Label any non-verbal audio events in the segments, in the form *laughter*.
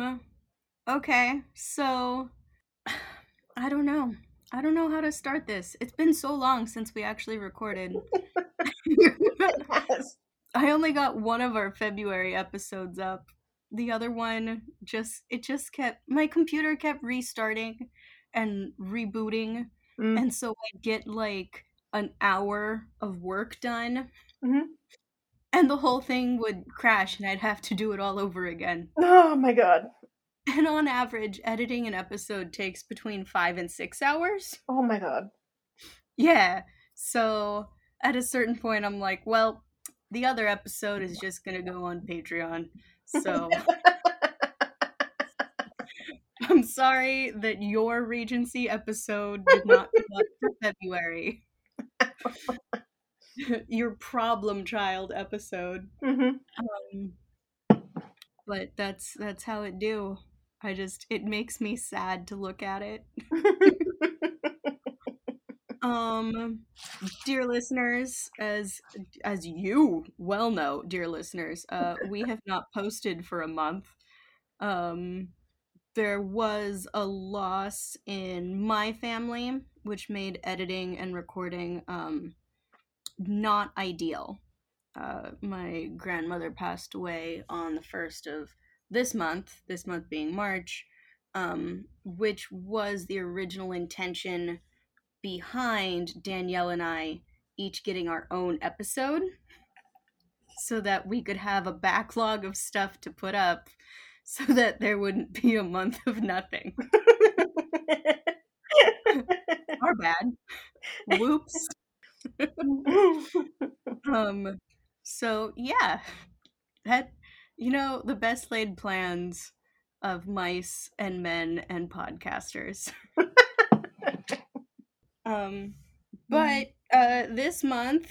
Um okay, so I don't know. I don't know how to start this. It's been so long since we actually recorded. *laughs* I only got one of our February episodes up. The other one just it just kept my computer kept restarting and rebooting Mm. and so I'd get like an hour of work done Mhm. And the whole *laughs* thing would crash and I'd have to do it all over again. Oh my god. And on average, editing an episode takes between 5 and 6 hours. Oh my god. Yeah. So at a certain point I'm like, well, the other episode is just going to go on Patreon. So *laughs* I'm sorry that your Regency episode did not come up for February. *laughs* *laughs* your problem child episode. Mhm. Um, but that's that's how it do. I just it makes me sad to look at it. *laughs* Um dear listeners, as as you well know, dear listeners, uh we have not posted for a month. Um there was a loss in my family which made editing and recording um not ideal. Uh my grandmother passed away on the 1st of this month, this month being March, um which was the original intention behind Danielle and I each getting our own episode so that we could have a backlog of stuff to put up so *laughs* that there wouldn't be a month of nothing. *laughs* Our bad. Whoops. *laughs* *laughs* Um so yeah. That you know the best laid plans of mice and men and podcasters. *laughs* Um, but uh, this month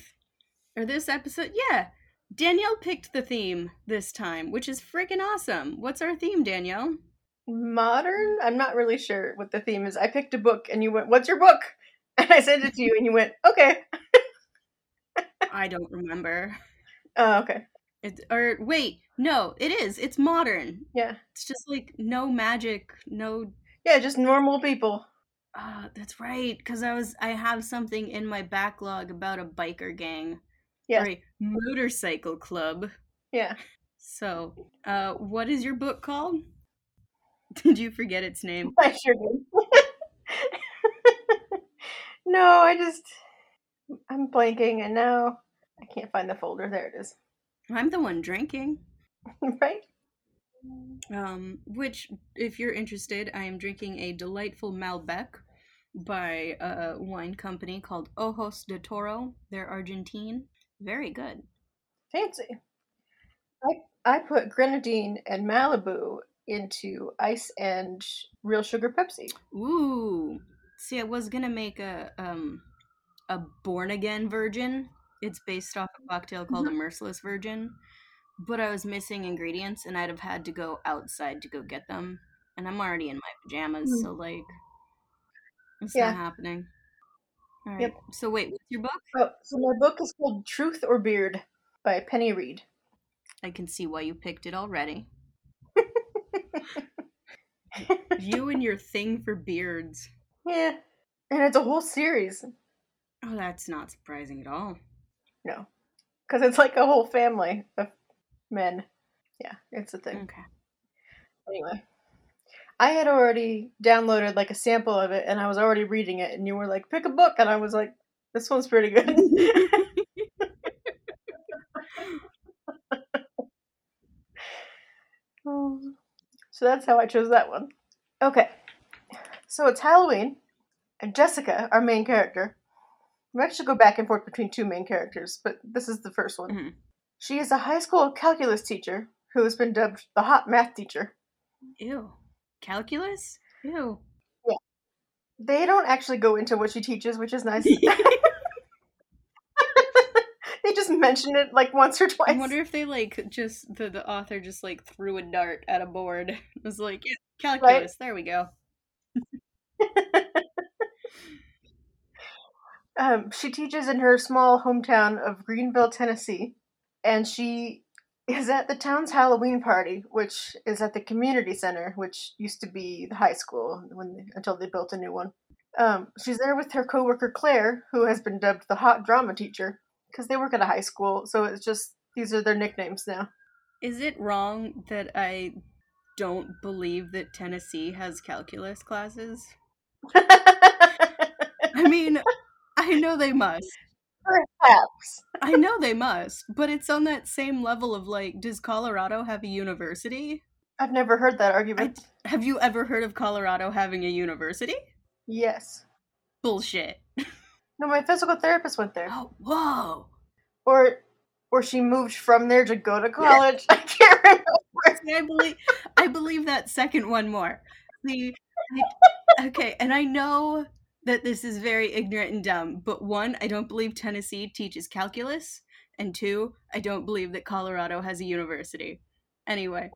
or this episode, yeah, Danielle picked the theme this time, which is freaking awesome. What's our theme, Danielle? Modern? I'm not really sure what the theme is. I picked a book and you went, What's your book? *laughs* And I sent it to you and you went, Okay. *laughs* I don't remember. Oh, okay. It or wait, no, it is. It's modern. Yeah. It's just like no magic, no. Yeah, just normal people. Uh, that's right. Because I was, I have something in my backlog about a biker gang Yeah. or a motorcycle club. Yeah. So, uh, what is your book called? *laughs* Did you forget its name? I sure did. No, I just I'm blanking and now I can't find the folder. There it is. I'm the one drinking. *laughs* right? Um, which, if you're interested, I am drinking a delightful Malbec by a wine company called Ojos de Toro. They're Argentine. Very good. Fancy. I I put grenadine and Malibu into ice and real sugar Pepsi. Ooh. See, I was gonna make a um a born again virgin. It's based off a cocktail called a merciless virgin, but I was missing ingredients, and I'd have had to go outside to go get them. And I'm already in my pajamas, Mm. so like, it's Yeah. not happening. All right. Yep. So wait, what's your book? Oh, so my book is called Truth or Beard by Penny Reid. I can see why you picked it already. *laughs* You and your thing for beards. Yeah. And it's a whole series. Oh, that's not surprising at all. No. Because it's like a whole family of men. Yeah, it's a thing. Okay. Anyway. I had already downloaded like a sample of it and I was already reading it and you were like, pick a book and I was like, this one's pretty good. Um, *laughs* *laughs* so that's how I chose that one. Okay. So it's Halloween, and Jessica, our main character, we actually go back and forth between two main characters, but this is the first one. Mhm. She is a high school calculus teacher who has been dubbed the hot math teacher. Ew. Calculus? Ew. Yeah. They don't actually go into what she teaches, which is nice. *laughs* *laughs* they just mention it like once or twice. I wonder if they like just the, the author just like threw a dart at a board. *laughs* It was like, yeah, calculus, there we go. Um, she teaches in her small hometown of Greenville, Tennessee, and she is at the town's Halloween party, which is at the community center, which used to be the high school when until they built a new one. Um, she's there with her coworker Claire, who has been dubbed the hot drama teacher because they work at a high school. So it's just these are their nicknames now. Is it wrong that I don't believe that Tennessee has calculus classes? *laughs* I mean, I know they must. Perhaps. I know they must, but it's on that same level of like, does Colorado have a university? I've never heard that argument. I, have you ever heard of Colorado having a university? Yes. Bullshit. No, my physical therapist went there. Oh, whoa. Or or she moved from there to go to college. *laughs* I can't remember. *laughs* I believe I believe that second one more. The okay, and I know that this is very ignorant and dumb, but one, I don't believe Tennessee teaches calculus, and two, I don't believe that Colorado has a university. Anyway,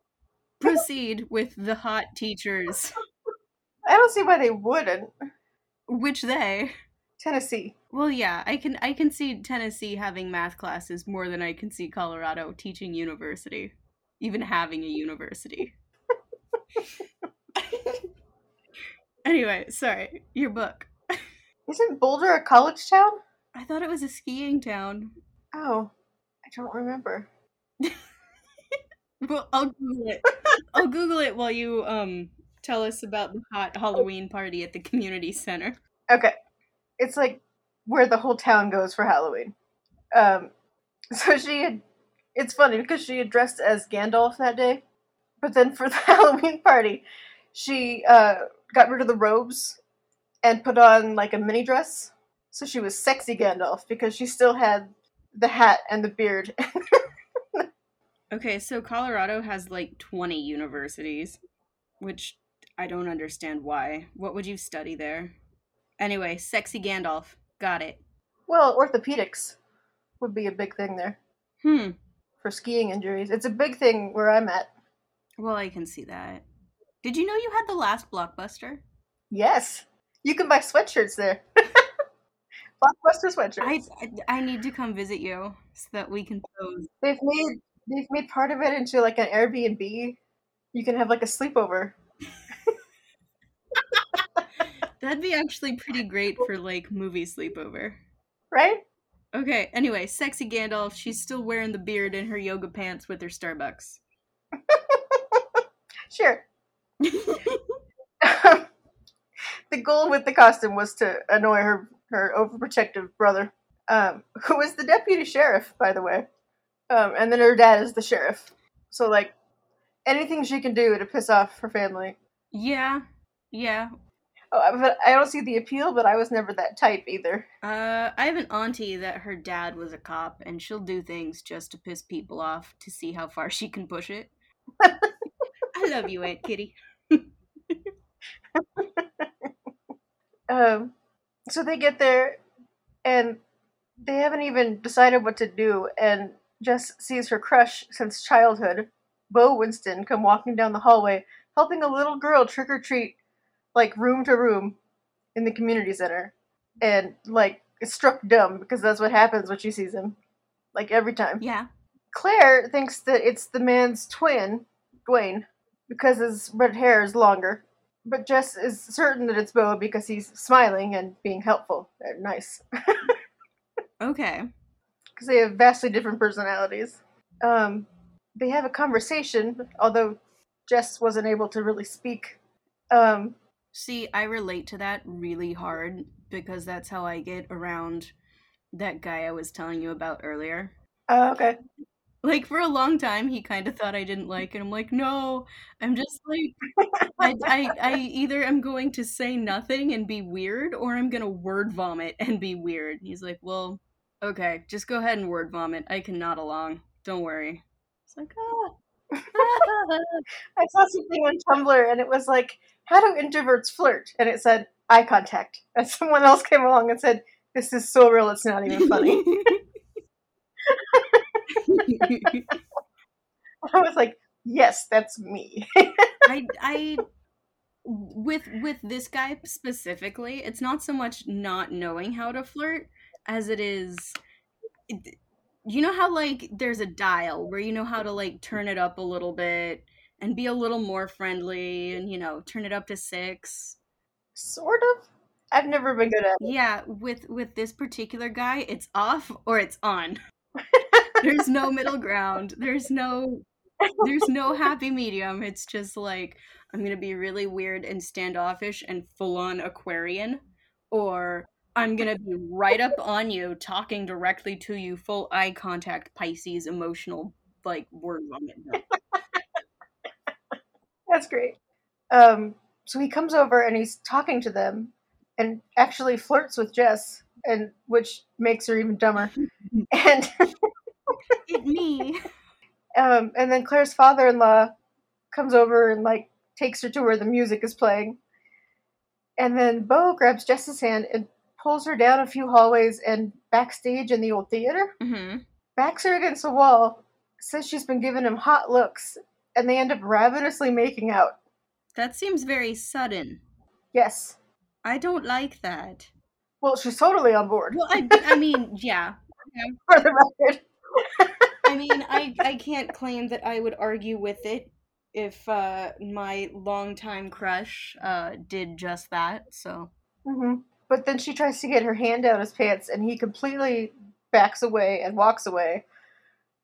proceed with the hot teachers. *laughs* I don't see why they wouldn't. Which they? Tennessee. Well, yeah, I can I can see Tennessee having math classes more than I can see Colorado teaching university, even having a university. *laughs* anyway, sorry, your book. Isn't Boulder a college town? I thought it was a skiing town. Oh, I don't remember. *laughs* well, I'll Google it. I'll Google it while you um tell us about the hot Halloween party at the community center. Okay, it's like where the whole town goes for Halloween. Um, *laughs* so she had. It's funny because she had dressed as Gandalf that day, but then for *laughs* the Halloween party, she uh, got rid of the robes and put on like a mini dress. So she was sexy Gandalf because she still had the hat and the beard. *laughs* okay, so Colorado has like 20 universities, which I don't understand why. What would you study there? Anyway, sexy Gandalf. Got it. Well, orthopedics would be a big thing there. Hmm. For skiing injuries. It's a big thing where I'm at. Well, I can see that. Did you know you had the last blockbuster? Yes. You can buy sweatshirts there. *laughs* blockbuster sweatshirts. I, I, I need to come visit you so that we can pose. They've made they've made part of it into like an Airbnb. You can have like a sleepover. *laughs* That'd be actually pretty great for like movie sleepover. Right? Okay, anyway, sexy Gandalf, she's still wearing the beard in her yoga pants with her Starbucks. *laughs* sure. *laughs* the goal with the costume was to annoy her her overprotective brother, um, who is the deputy sheriff, by the way. Um, and then her dad is the sheriff. So like anything she can do to piss off her family. Yeah. Yeah. Oh, but I don't see the appeal, but I was never that type either. Uh, I have an auntie that her dad was a cop, and she'll do things just to piss people off to see how far *laughs* she can push it. I love you, Aunt Kitty. *laughs* um, so they get there, and they haven't even decided what to do, and Jess sees her crush since childhood, Beau Winston, come walking down the hallway, helping a little girl trick or treat like room to room in the community center, and like struck dumb because that's what happens when she sees him, like every time. Yeah. Claire thinks that it's the man's twin, Duane, because his red hair is longer. But Jess is certain that it's Beau because he's smiling and being helpful. They're nice. *laughs* okay. Because they have vastly different personalities. Um, they have a conversation, although Jess wasn't able to really speak. Um, See, I relate to that really hard because that's how I get around that guy I was telling you about earlier. Oh, okay. Like for a long time, he kind of thought I didn't like it. I'm like, no, I'm just like, I, I, I *laughs* either am going to say nothing and be weird, or I'm gonna word vomit and be weird. He's like, well, okay, just go ahead and word vomit. I can nod along. Don't worry. It's like, ah. *laughs* I saw something on Tumblr and it was like, how do introverts flirt? And it said eye contact. *laughs* And someone else came along and said, this is so real, it's not even funny. *laughs* *laughs* I was like, yes, that's me. I, I, with with this guy specifically, it's not so much not knowing how to flirt as it is. It, you know how like there's a dial where you know how to like turn it up a little bit and be a little more friendly and you know turn it up to six. Sort of. I've never been good at it. yeah with with this particular guy it's off or it's on. *laughs* There's no middle ground. There's no there's no happy medium. It's just like i'm gonna be really weird and standoffish and full on aquarian or i'm gonna be right up on you talking directly to you full eye contact pisces emotional like word vomit *laughs* That's great. Um, so he comes over and he's talking to them, and actually flirts with Jess, and which makes her even dumber. *laughs* and me *laughs* um, and then Claire's father-in-law comes over and like takes her to where the music is playing, and then Beau grabs Jess's hand and pulls her down a few hallways and backstage in the old theater. hmm backs her against the wall, says she's been giving him hot looks, and they end up ravenously making out. that seems very sudden Yes. i don't like that Well, she's totally on board, well i, I mean *laughs* yeah for the record. I mean, I I can't claim that I would argue with it if uh, my longtime crush uh, did just that. So hmm But then she tries to get her hand down his pants, and he completely backs away and walks away,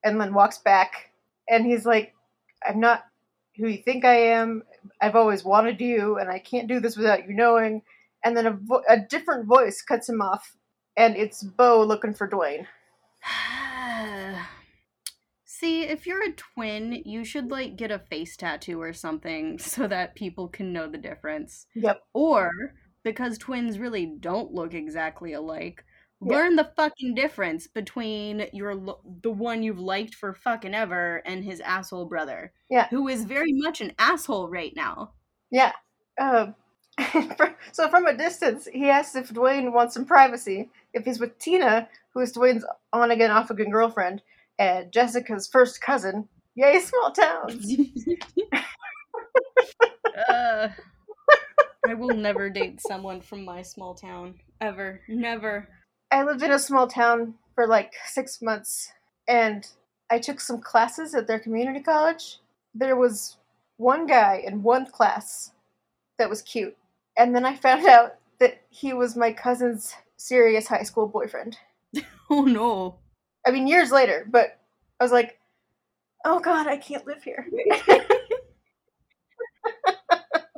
and then walks back. And he's like, I'm not who you think I am. I've always wanted you, and I can't do this without you knowing. And then a, vo- a different voice cuts him off, and it's Beau looking for Duane. *sighs* see, if you're a twin, you should like get a face tattoo or something *laughs* so that people can know the difference. Yep. Or because twins really don't look exactly alike. Yeah. Learn the fucking difference between your the one you've liked for fucking ever and his asshole brother. Yeah. Who is very much an asshole right now. Yeah. *laughs* Um, so from a distance, he asks if Duane wants some privacy. If he's with Tina, who is Duane's on again, off again girlfriend, and Jessica's first cousin. Yay, small towns! *laughs* uh, I will never date someone from my small town. Ever. Never. I lived in a small town for like six months, and I took some classes at their community college. There was one guy in one class that was cute, and then I found out that he was my cousin's serious high school boyfriend. *laughs* Oh no. I mean, years later, but I was like, oh god, I can't live here. *laughs*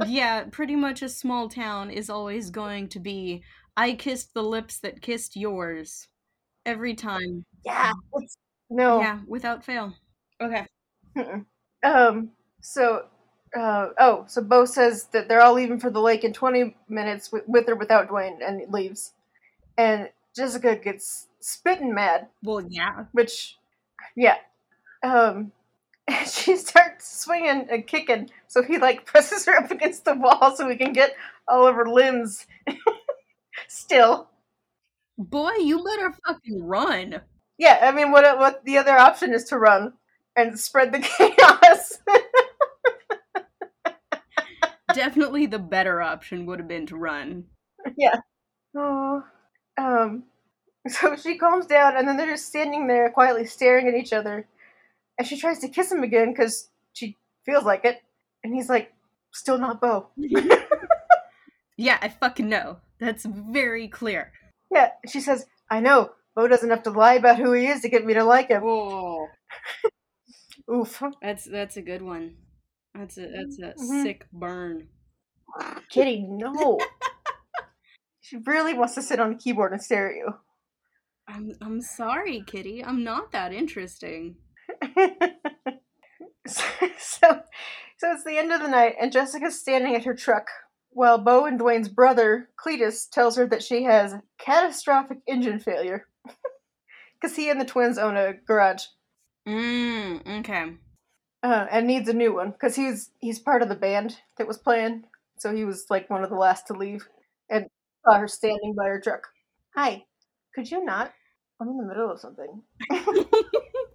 Yeah, pretty much a small town is always going to be I kissed the lips that kissed yours. Every time. yeah, no. Yeah, without fail. Okay. Mm-mm. Um. So, uh, oh, so Beau says that they're all leaving for the lake in 20 minutes with, with or without Duane, and leaves. And Jessica gets spitting mad, Well, yeah. which, yeah. Um. *laughs* She starts swinging and kicking, so he like *laughs* presses her up against the wall so he can get all of her limbs. *laughs* Still, Boy, you better fucking run. yeah. I mean, what what the other option is to run and spread the *laughs* chaos. Definitely the better option would have been to run. yeah. Oh. Um. So she calms down, and then they're just standing there quietly staring at each other. And she tries to kiss him again because she feels like it. And he's like, still not Beau. *laughs* Yeah, I fucking know. That's very clear. Yeah. She says, I know. Beau doesn't have to lie about who he is to get me to like him. Oh, *laughs* Oof. that's that's a good one. That's a that's a Mhm. sick burn. Kitty, no. *laughs* she really wants to sit on the keyboard and stare at you. I'm I'm sorry, Kitty. I'm not that interesting. *laughs* so, so it's the end of the night, and Jessica's standing at her truck while Beau and Duane's brother, Cletus, tells her that she has catastrophic engine failure. *laughs* Because he and the twins own a garage Mm, okay. uh, and needs a new one. Because he's he's part of the band that was playing, so he was like one of the last to leave. And saw her standing by her truck. Hi, could you not? I'm in the middle of something. *laughs* *laughs*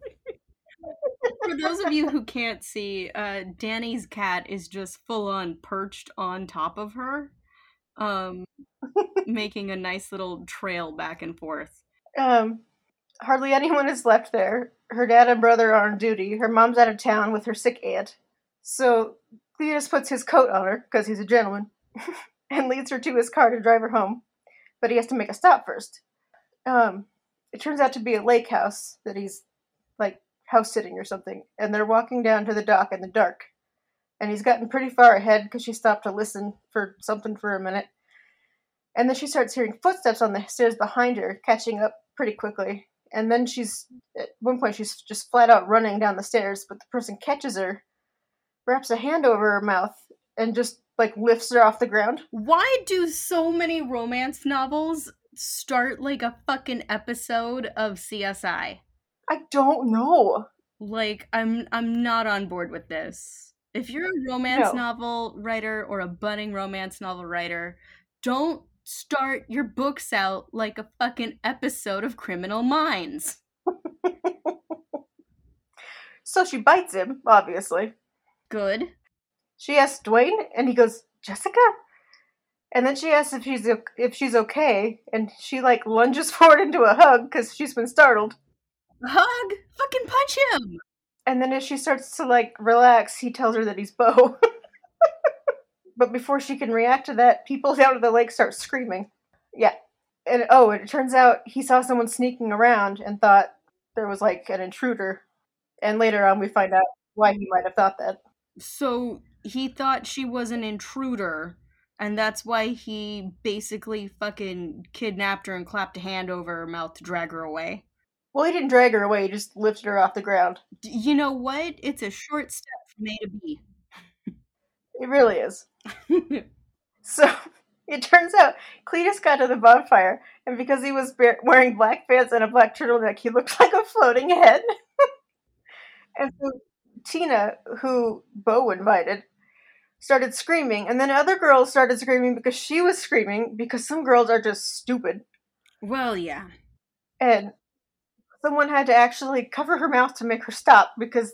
Those of you who can't see, uh, Danny's cat is just full on perched on top of her, um, making a nice little trail back and forth. Um, hardly anyone is left there. Her dad and brother are on duty. Her mom's out of town with her sick aunt. So Cletus puts his coat on her, because he's a gentleman, *laughs* and leads her to his car to drive her home. But he has to make a stop first. Um, it turns out to be a lake house that he's house sitting or something, and they're walking down to the dock in the dark. And he's gotten pretty far ahead because she stopped to listen for something for a minute. And then she starts hearing footsteps on the stairs behind her, catching up pretty quickly. And then she's, at one point, she's just flat out running down the stairs, but the person catches her, wraps a hand over her mouth, and just like lifts her off the ground. Why do so many romance novels start like a fucking episode of CSI? I don't know. Like I'm I'm not on board with this. If you're a romance No. novel writer or a budding romance novel writer, don't start your books out like a fucking episode of Criminal Minds. *laughs* So she bites him, obviously. Good. She asks Duane, and he goes, Jessica? And then she asks if she's if she's okay, and she like lunges *laughs* forward into a hug because she's been startled. Hug! Fucking punch him! And then as she starts to like relax, he tells her that he's Beau. *laughs* but before she can react to that, people *laughs* down at the lake start screaming. Yeah. And oh, and it turns out he saw someone sneaking around and thought there was like an intruder. And later on, we find out why he might have thought that. So he thought she was an intruder, and that's why he basically fucking kidnapped her and clapped a hand over her mouth to drag her away. Well, he didn't drag her away; he just lifted her off the ground. D- You know what? It's a *laughs* short step from A to B. It really is. *laughs* So *laughs* it turns out Cletus got to the bonfire, and because he was bear- wearing black pants and a black turtleneck, he looked like a floating head. and so Tina, who Beau invited, started screaming, and then other girls started screaming because she was screaming because some girls are just stupid, well, yeah. and someone had to actually cover her mouth to make her stop because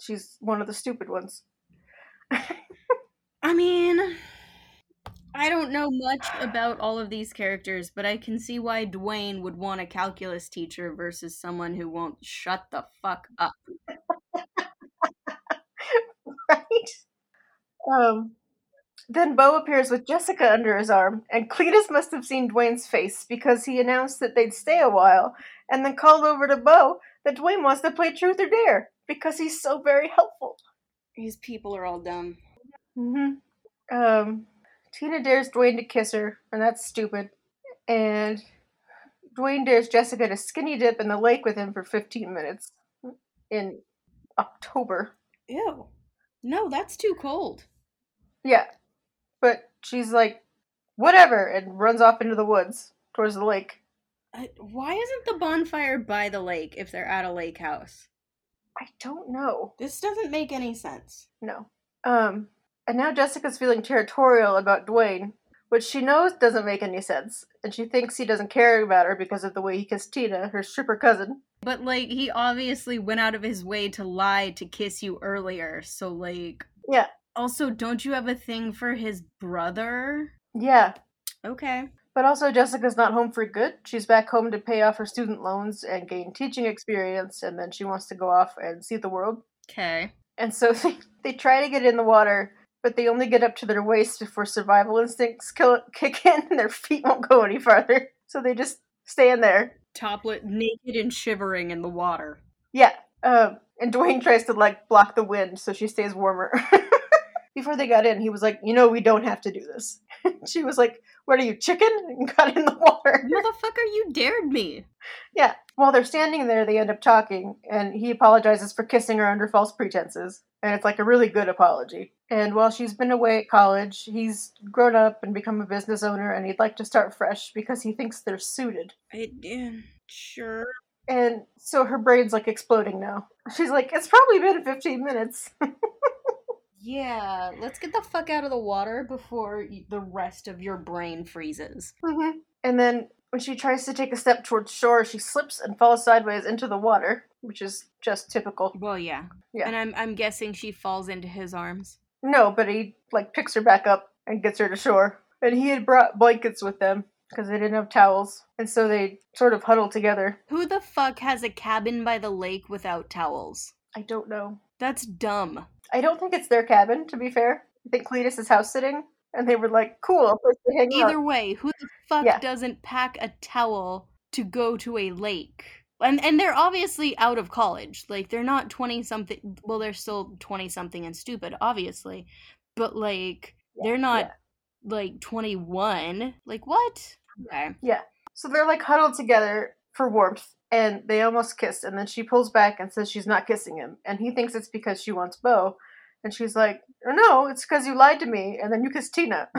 she's one of the stupid ones. I mean, I don't know much about all of these characters, but I can see why Duane would want a calculus teacher versus someone who won't shut the fuck up. *laughs* right? Um, then Beau appears with Jessica under his arm, and Cletus must have seen Duane's face because he announced that they'd stay a while, and then called over to Beau that Duane wants to play Truth or Dare because he's so very helpful. These people are all dumb. hmm Um, Tina dares Duane to kiss her, and that's stupid. And Duane dares Jessica to skinny dip in the lake with him for 15 minutes in October. Ew. No, that's too cold. Yeah. But she's like, whatever, and runs off into the woods towards the lake. I, why isn't the bonfire by the lake if they're at a lake house? I don't know. This doesn't make any sense. No. Um, and now Jessica's feeling territorial about Duane, which she knows doesn't make any sense. And she thinks he doesn't care about her because of the way he kissed Tina, her stripper cousin. But like he obviously went out of his way to lie to kiss you earlier. So like Yeah. Also, don't you have a thing for his brother? Yeah. Okay. But also, Jessica's not home for good. She's back home to pay off her student loans and gain teaching experience, and then she wants to go off and see the world. Okay. And so *laughs* they, they try to get in the water, but they only get up to their waist before survival instincts kill, kick in and their feet won't go any farther. So they just stand there. Toplet naked and shivering in the water. Yeah. Um, and Duane tries to, like, block the wind so she stays warmer. *laughs* Before they got in, he was like, You know, we don't have to do this. *laughs* she was like, What are you, chicken? *laughs* And got in the water. Motherfucker, you dared me. Yeah. While they're standing there, they end up talking, and he apologizes for kissing her under false pretenses. And it's like a really good apology. And while she's been away at college, he's grown up and become a business owner, and he'd like to start fresh because he thinks they're suited. I, yeah, sure. And so her brain's like exploding now. She's like, It's probably been 15 minutes. *laughs* Yeah, let's get the fuck out of the water before the rest of your brain freezes. hmm And then when she tries to take a step towards shore, she slips and falls sideways into the water, which is just typical. Well, yeah. Yeah. And I'm I'm guessing she falls into his arms. No, but he like picks her back up and gets her to shore. And he had brought blankets with them because they didn't have towels, and so they sort of huddle together. Who the fuck has a cabin by the lake without towels? I don't know. That's dumb. I don't think it's their cabin, to be fair. I think Cletus is house sitting, and they were like, "Cool, place to hang Either out." way, who the fuck Yeah. doesn't pack a towel to go to a lake? And and they're obviously out of college. Like they're not 20 something well they're still 20 something and stupid obviously. But like they're not like 21. Like what? Okay. Yeah. So they're like huddled together for warmth, and they almost kiss, and then she pulls back and says she's not kissing him, and he thinks it's because she wants Beau, and she's like, "Oh, "No, it's because you lied to me, and then you kissed Tina." *laughs* *laughs*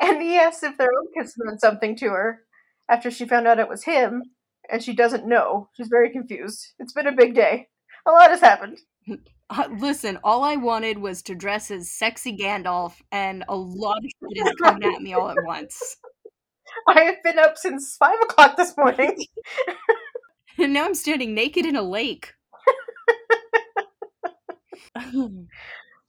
And he asks if their own kiss meant something to her after she found out it was him, and she doesn't know. She's very confused. It's been a big day. A lot has happened. *laughs* Uh, listen, all I wanted was to dress as sexy Gandalf, and a lot of shit is coming at me all at once. *laughs* I have been up since five o'clock this morning. *laughs* And now I'm standing naked in a lake. *laughs*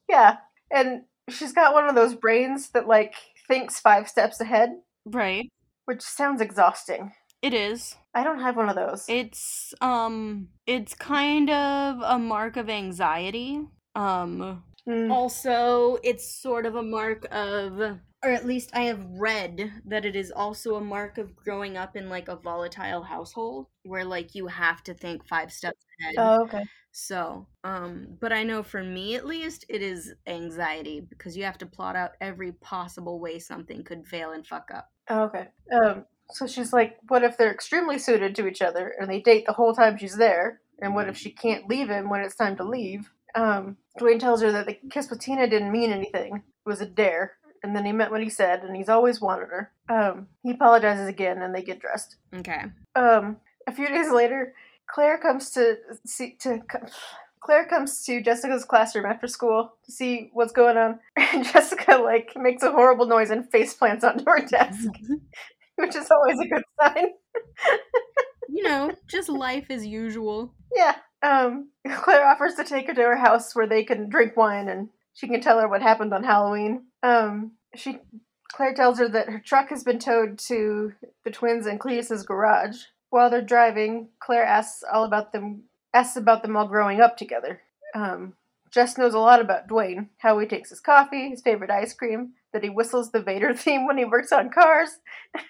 yeah, and she's got one of those brains that like thinks five steps ahead, right. which sounds exhausting. It is. I don't have one of those. It's um it's kind of a mark of anxiety. Um Mm, also it's sort of a mark of or at least I have read that it is also a mark of growing up in like a volatile household where like you have to think five steps ahead. Oh, okay. So, um, but I know for me at least, it is anxiety because you have to plot out every possible way something could fail and fuck up. Oh, okay. Um, so she's like, what if they're extremely suited to each other and they date the whole time she's there? And what if she can't leave him when it's time to leave? Um, Duane tells her that the kiss with Tina didn't mean anything. It was a dare. And then he meant what he said, and he's always wanted her. Um, he apologizes again, and they get dressed. Okay. Um, a few days later, Claire comes to see to Claire comes to Jessica's classroom after school to see what's going on, *laughs* and Jessica like makes a horrible noise and face plants onto her desk, *laughs* which is always a good sign. *laughs* you know, just life as usual. Yeah. Um, *laughs* Claire offers to take her to her house where they can drink wine and she can tell her what happened on Halloween. Um, she Claire tells her that her truck has been towed to the twins and Cletus's garage. While they're driving, Claire asks all about them asks about them all growing up together. Um, Jess knows a lot about Duane, how he takes his coffee, his favorite ice cream, that he whistles the Vader *laughs* theme when he works on cars. *laughs*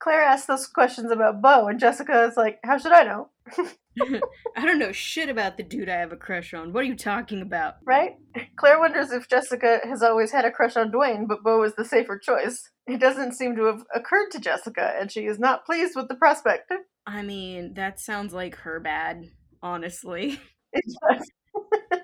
Claire asks those questions about Beau, and Jessica is like, How should I know? *laughs* I don't know shit about the dude I have a crush on. What are you talking about? right? Claire wonders if Jessica has always had a crush on Duane, but Beau is the safer choice. It doesn't seem to have occurred to Jessica, and she is not pleased with the prospect. I mean, that sounds like her bad, honestly. *laughs* It does. *laughs*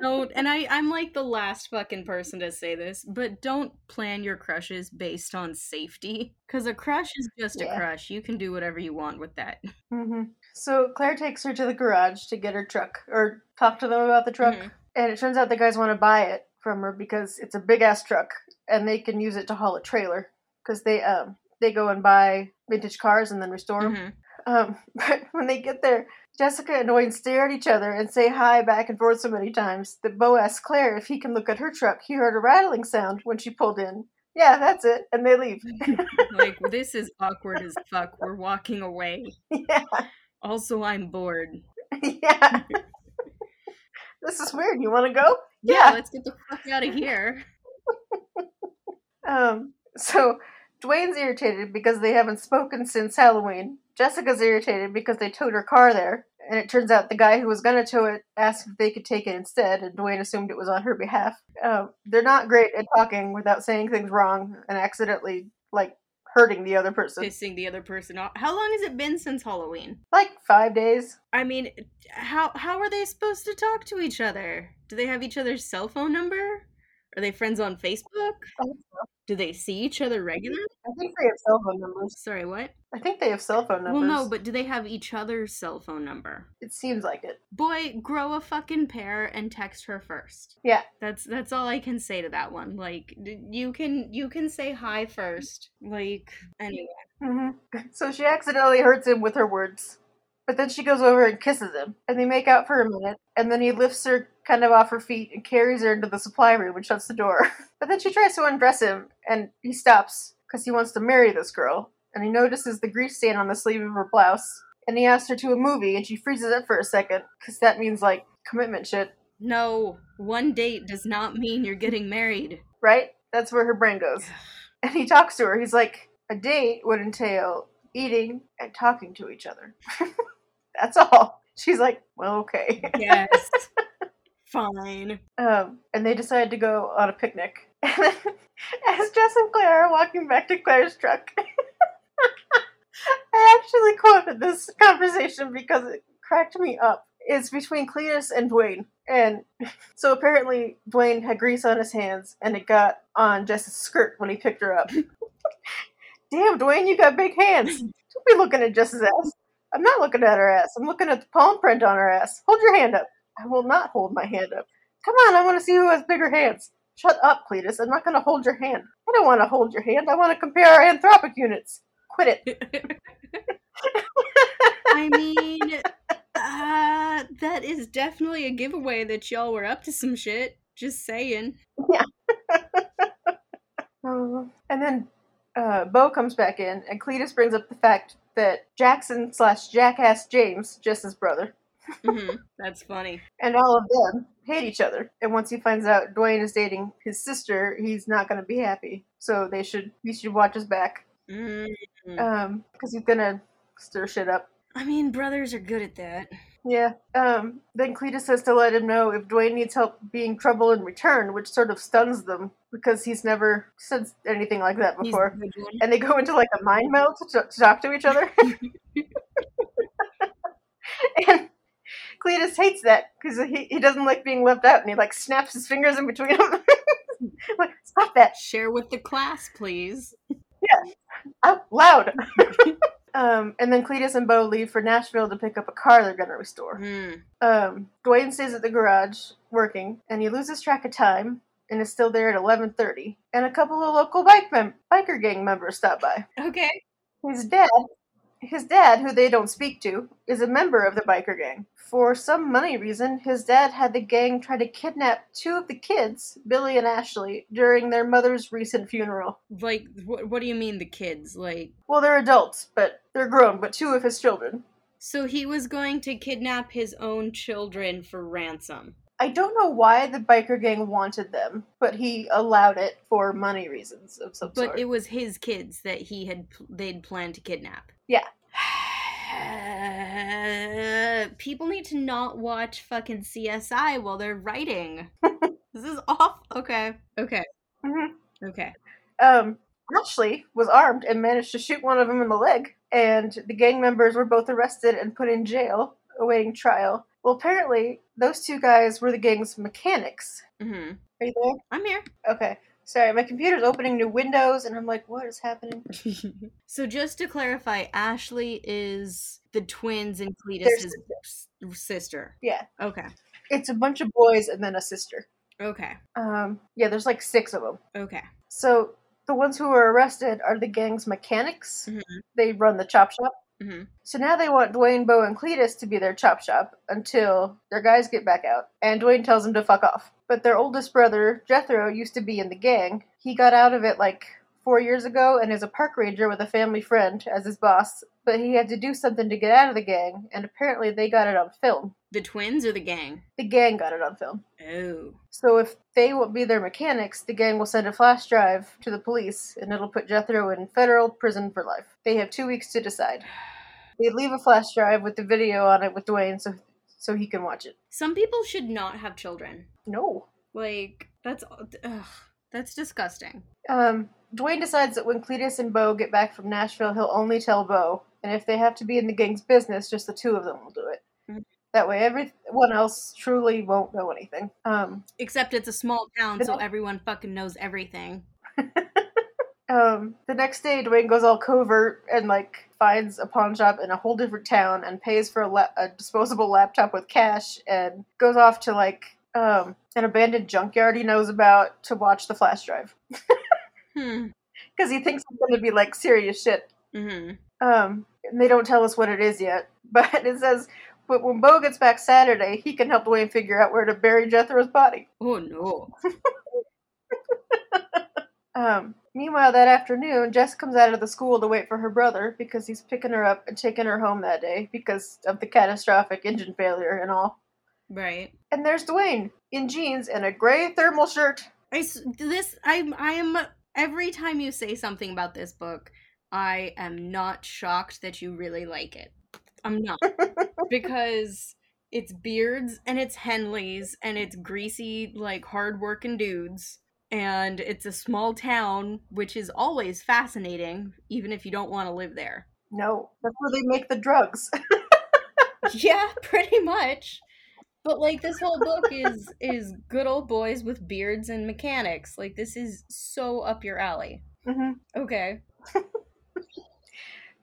Don't, and I, I'm like the last fucking person to say this, but don't plan your crushes based on safety. Because a crush is just Yeah. a crush. You can do whatever you want with that. hmm So Claire takes her to the garage to get her truck, or talk to them about the truck, Mhm. and it turns out the guys want to buy it from her because it's a big ass truck, and they can use it to haul a trailer. Because they um they go and buy vintage cars and then restore them. Mhm. Um, *laughs* but when they get there, Jessica and Duane stare at each other and say hi back and forth so many times that Beau asks Claire if he can look at her truck. He heard a rattling sound when she pulled in. Yeah, that's it. And they leave. *laughs* like, *laughs* this is awkward as fuck. We're walking away. yeah. Also, I'm bored. *laughs* Yeah. *laughs* this is weird. You want to go? Yeah, let's get the fuck out of here. *laughs* Um, so Duane's irritated because they haven't spoken since Halloween. Jessica's irritated because they towed her car there. And it turns out the guy who was going to tow it asked if they could take it instead, and Duane assumed it was on her behalf. Um, they're not great at talking without saying things wrong and accidentally, like, hurting the other person. Pissing the other person off. How long has it been since Halloween? Like five days. I mean, how how are they supposed to talk to each other? Do they have each other's cell phone number? Are they friends on Facebook? So. Do they see each other regularly? I think they have cell phone numbers. Sorry, what? I think they have cell phone numbers. Well, no, but do they have each other's cell phone number? it seems like it. Boy, grow a fucking pair and text her first. Yeah. That's that's all I can say to that one. Like you can you can say hi first. Like anyway. hmm *laughs* So she accidentally hurts him with her words. But then she goes over and kisses him, and they make out for a minute, and then he lifts her kind of off her feet and carries her into the supply room and shuts the door. *laughs* But then she tries to undress him, and he stops because he wants to marry this girl. And he notices the grease stain on the sleeve of her blouse. And he asks her to a movie, and she freezes up for a second because that means like commitment shit, No, one date does not mean you're getting married. right? That's where her brain goes. And he talks to her. He's like, a date would entail eating and talking to each other. *laughs* That's all. She's like, well, okay. Yes. *laughs* Fine. Um, and they decide to go on a picnic. *laughs* As Jess and Claire are walking back to Claire's truck, *laughs* I actually quoted this conversation because it cracked me up. It's between Cletus and Duane. And *laughs* so apparently Duane had grease on his hands and it got on Jess's skirt when he picked her up. Damn, Duane, you got big hands. Don't be looking at Jess's ass. I'm not looking at her ass. I'm looking at the palm print on her ass. Hold your hand up. I will not hold my hand up. Come on, I want to see who has bigger hands. Shut up, Cletus. I'm not going to hold your hand. I don't want to hold your hand. I want to compare our anthropic units. Quit it. *laughs* I mean, uh, that is definitely a giveaway that y'all were up to some shit. Just saying. Uh, *laughs* and then uh, Beau comes back in, and Cletus brings up the fact that Jackson slash Jackass James, Jess's brother, hmm That's funny. and all of them hate each other. And once he finds out Duane is dating his sister, he's not going to be happy. So they should he should watch his back, Mm. um, because he's gonna stir shit up. I mean, brothers are good at that. Yeah. Um, then Cletus says to let him know if Duane needs help being trouble in return, which sort of stuns them because he's never said anything like that before. the good one. and they go into like a mind meld to, to talk to each other. *laughs* *laughs* and Cletus hates that because he, he doesn't like being left out, and he like snaps his fingers in between them. *laughs* like, stop that Share with the class, please. Yeah, out loud. *laughs* um, and then Cletus and Beau leave for Nashville to pick up a car they're gonna restore. Hmm. Um, Duane stays at the garage working, and he loses track of time. And is still there at 11:30. And a couple of local bike mem- biker gang members stop by. Okay. His dad, his dad, who they don't speak to, is a member of the biker gang. For some money reason, his dad had the gang try to kidnap two of the kids, Billy and Ashley, during their mother's recent funeral. Like, wh- what do you mean the kids? Like, Well, they're adults, but they're grown, but two of his children. so he was going to kidnap his own children for ransom. I don't know why the biker gang wanted them, but he allowed it for money reasons of some But sort. it was his kids that he had they'd planned to kidnap. Yeah. *sighs* People need to not watch fucking CSI while they're writing. *laughs* this is off. Okay. Okay. Mhm. Okay. um, Ashley was armed and managed to shoot one of them in the leg, and the gang members were both arrested and put in jail, awaiting trial. Well, apparently, those two guys were the gang's mechanics. hmm Are you there? I'm here. Okay. Sorry, my computer's opening new windows, and I'm like, what is happening? *laughs* so just to clarify, Ashley is the twins and Cletus's s- sister. Yeah. Okay. It's a bunch of boys and then a sister. Okay. Um, yeah, there's like six of them. Okay. So the ones who were arrested are the gang's mechanics. Mhm. They run the chop shop. Hmm So now they want Duane, Beau, and Cletus to be their chop shop until their guys get back out. And Duane tells them to fuck off. But their oldest brother, Jethro, used to be in the gang. He got out of it like four years ago and is a park ranger with a family friend as his boss. But he had to do something to get out of the gang, and apparently they got it on film. The twins or the gang? The gang got it on film. Oh. So if they won't be their mechanics, the gang will send a flash drive to the police, and it'll put Jethro in federal prison for life. They have two weeks to decide. *sighs* They leave a flash drive with the video on it with Duane, so so he can watch it. Some people should not have children. No. Like that's ugh, that's disgusting. Um, Duane decides that when Cletus and Beau get back from Nashville, he'll only tell Beau, and if they have to be in the gang's business, just the two of them will do it. That way, everyone else truly won't know anything. Um, Except it's a small town, so everyone fucking knows everything. *laughs* Um, the next day, Duane goes all covert and like finds a pawn shop in a whole different town and pays for a, la- a disposable laptop with cash and goes off to like um, an abandoned junkyard he knows about to watch the flash drive Hmm. *laughs* because he thinks it's going to be like serious shit. hmm Um, and they don't tell us what it is yet, *laughs* but it says But when Beau gets back Saturday, he can help Duane figure out where to bury Jethro's body. Oh no. *laughs* Um, meanwhile, that afternoon, Jess comes out of the school to wait for her brother because he's picking her up and taking her home that day because of the catastrophic engine failure and all. Right. And there's Duane in jeans and a gray thermal shirt. I s- this I I am every time you say something about this book, I am not shocked that you really like it. I'm not *laughs* because it's beards and it's Henleys and it's greasy like hard-working dudes and it's a small town which is always fascinating even if you don't want to live there. No, that's where they make the drugs. *laughs* yeah, pretty much. But like this whole book is is good old boys with beards and mechanics. Like this is so up your alley. hmm Okay. *laughs*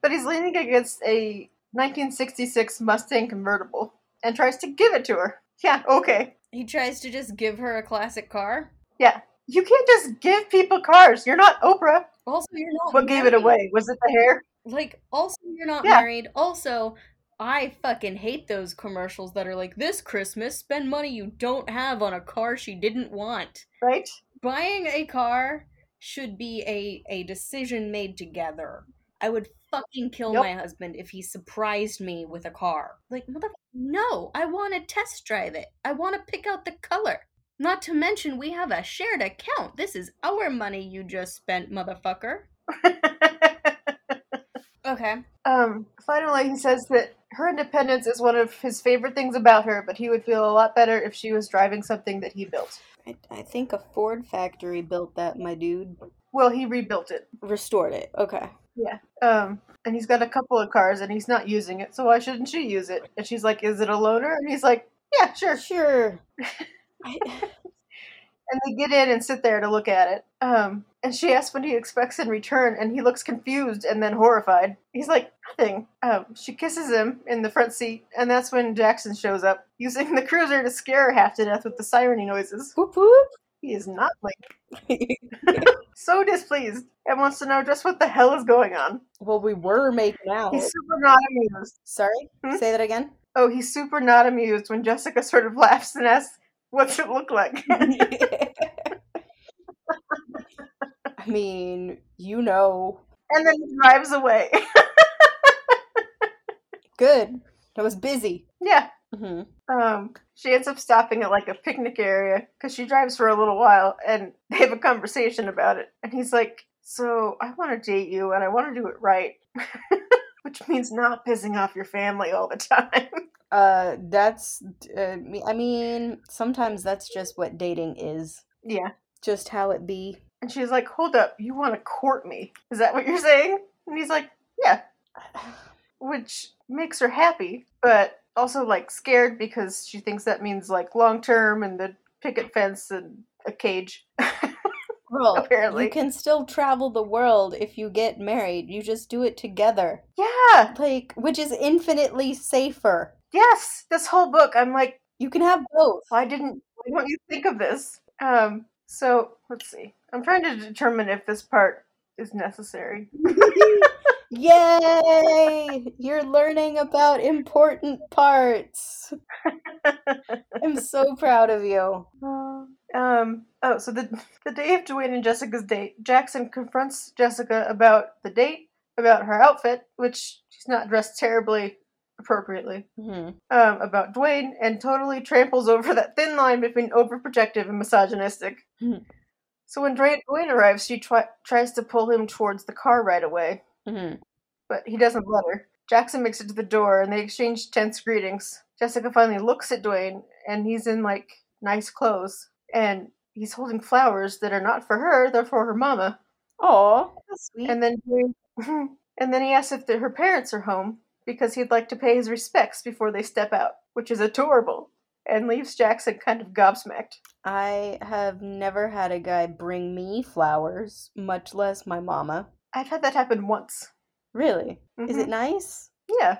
But he's leaning against a 1966 Mustang convertible and tries to give it to her. Yeah, okay. He tries to just give her a classic car. Yeah. You can't just give people cars. You're not Oprah. Also, you're not What gave it away? Was it the hair? Like, also, you're not Yeah. married. Also, I fucking hate those commercials that are like, this Christmas, spend money you don't have on a car she didn't want. Right? Buying a car should be a, a decision made together. I would fucking kill Yep. my husband if he surprised me with a car. Like, mother, no, I want to test drive it. I want to pick out the color. Not to mention, we have a shared account. This is our money you just spent, motherfucker. *laughs* Okay. um, finally, he says that her independence is one of his favorite things about her, but he would feel a lot better if she was driving something that he built. I, I think a Ford factory built that, my dude. Well, he rebuilt it. Restored it. Okay. Um, and he's got a couple of cars and he's not using it, so why shouldn't she use it? And she's like, Is it a loaner? And he's like, Yeah, sure. Sure. *laughs* And they get in and sit there to look at it. Um, and she asks what he expects in return, and he looks confused and then horrified. He's like, Nothing. Um, she kisses him in the front seat, and that's when Jackson shows up, using the cruiser to scare her half to death with the siren noises. whoop whoop. He is not like *laughs* so displeased and wants to know just what the hell is going on. well, we were making out. He's super not amused. Sorry? Hmm? Say that again? Oh, he's super not amused when Jessica sort of laughs and asks, What's it look like? *laughs* *laughs* I mean, you know. and then he drives away. Good. I was busy. yeah. Hmm Um, she ends up stopping at like a picnic area because she drives for a little while and *laughs* they have a conversation about it. And he's like, So I want to date you and I want to do it right. *laughs* Which means not pissing off your family all the *laughs* time. Uh, that's. Uh, I mean, sometimes that's just what dating is. yeah. Just how it be. And she's like, Hold up, you want to court me? Is that what you're saying? And he's like, Yeah. *sighs* Which makes her happy, but also like scared because she thinks that means like long term and the picket fence and a cage. *laughs* Girl, Apparently. you can still travel the world if you get married. You just do it together. yeah. Like, which is infinitely safer. Yes. This whole book, I'm like, You can have both. why didn't why don't you think of this? Um, so let's see. I'm trying to determine if this part is necessary. *laughs* Yay! You're learning about important parts. I'm so proud of you. Um. Oh, so the the day of Duane and Jessica's date, Jackson confronts Jessica about the date, about her outfit, which she's not dressed terribly appropriately. hmm Um, about Duane, and totally tramples over that thin line between overprotective and misogynistic. Hmm. So when Duane, Duane arrives, she try, tries to pull him towards the car right away, hmm but he doesn't let her. Jackson makes it to the door, and they exchange tense greetings. Jessica finally looks at Duane, and he's in like nice clothes, and he's holding flowers that are not for her; they're for her mama. Aw, sweet. And then, Duane- *laughs* and then he asks if the, her parents are home because he'd like to pay his respects before they step out, which is adorable, and leaves Jackson kind of gobsmacked. I have never had a guy bring me flowers, much less my mama. I've had that happen once. Really? Is Mhm. it nice? Yeah.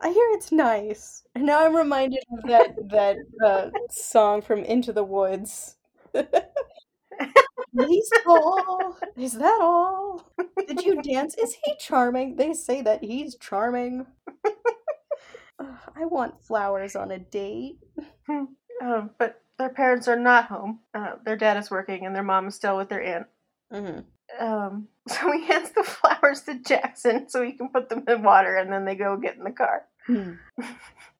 I hear it's nice. And now I'm reminded of that that uh, song from Into the Woods. *laughs* He's all. Is that all? Did you dance? Is he charming? They say that he's charming. Ugh, I want flowers on a date. Um, but their parents are not home. Uh, their dad is working, and their mom is still with their aunt. Mm-hmm. Um, *laughs* so he hands the flowers to Jackson so he can put them in water, and then they go get in the car. *laughs*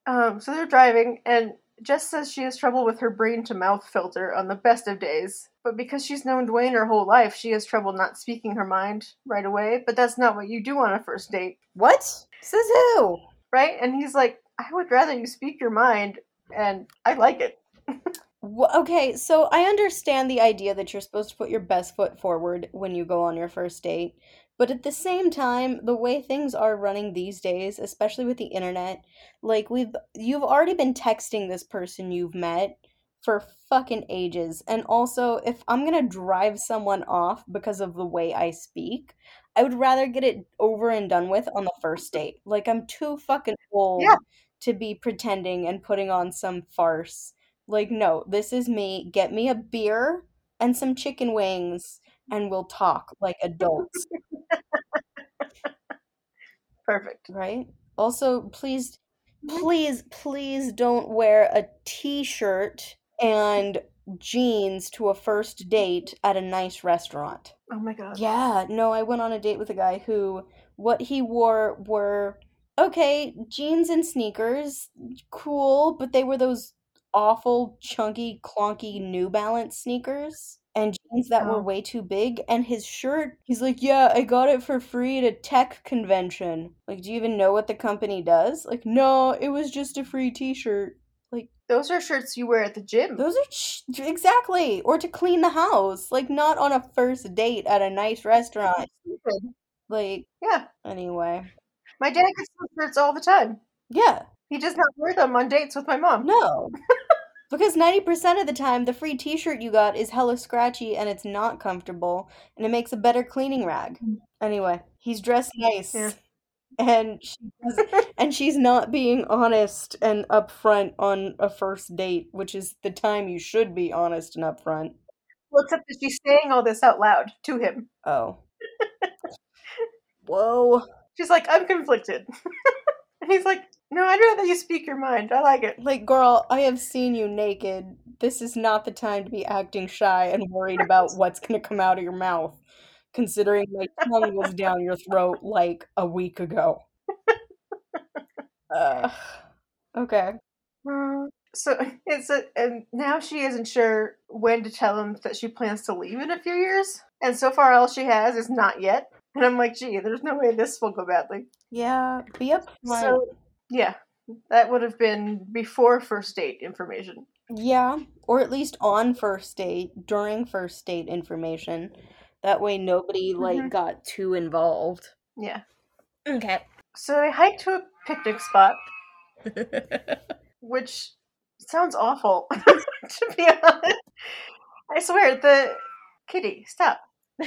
Um, so they're driving, and Jess says she has trouble with her brain to mouth filter on the best of days. But because she's known Duane her whole life, she has trouble not speaking her mind right away. But that's not what you do on a first date, What? Says who? right? And he's like, I would rather you speak your mind, and I like it. *laughs* Okay, so I understand the idea that you're supposed to put your best foot forward when you go on your first date, but at the same time, the way things are running these days, especially with the internet, like we've you've already been texting this person you've met for fucking ages. And also, if I'm gonna drive someone off because of the way I speak, I would rather get it over and done with on the first date. Like I'm too fucking old Yeah. to be pretending and putting on some farce. Like, no, this is me. Get me a beer and some chicken wings, and we'll talk like adults, *laughs* Perfect. right? Also, please, please, please don't wear a t shirt and jeans to a first date at a nice restaurant. Oh my god. Yeah, no, I went on a date with a guy who what he wore were okay, jeans and sneakers, cool, but they were those awful chunky clonky New Balance sneakers and jeans that were way too big and his shirt, he's like, "Yeah, I got it for free at a tech convention." Like, do you even know what the company does? Like, "No, it was just a free t-shirt." Like Those are shirts you wear at the gym. those are ch- exactly or to clean the house, like not on a first date at a nice restaurant. Like Yeah. anyway. My dad gets those shirts all the time. Yeah. He does not wear them on dates with my mom. No. Because 90% of the time the free t-shirt you got is hella scratchy and it's not comfortable and it makes a better cleaning rag. Mm. Anyway, he's dressed nice. Yeah. And she *laughs* and she's not being honest and upfront on a first date, which is the time you should be honest and upfront. Well, except that she's saying all this out loud to him. Oh. *laughs* Whoa. She's like, I'm conflicted. *laughs* and he's like, No, I'd rather you speak your mind. I like it. Like, girl, I have seen you naked. This is not the time to be acting shy and worried about *laughs* what's going to come out of your mouth, considering my tongue was down your throat like a week ago. Uh, okay. Uh, So *laughs* it's a, and now she isn't sure when to tell him that she plans to leave in a few years. And so far, all she has is not yet. And I'm like, gee, there's no way this will go badly. Yeah, be upfront. So, yeah, that would have been before first date information. yeah, or at least on first date, during first date information. That way nobody, like, Mhm. got too involved. Yeah. Okay. So they hike to a picnic spot, *laughs* which sounds awful, *laughs* to be honest. I swear, the kitty, stop. *laughs*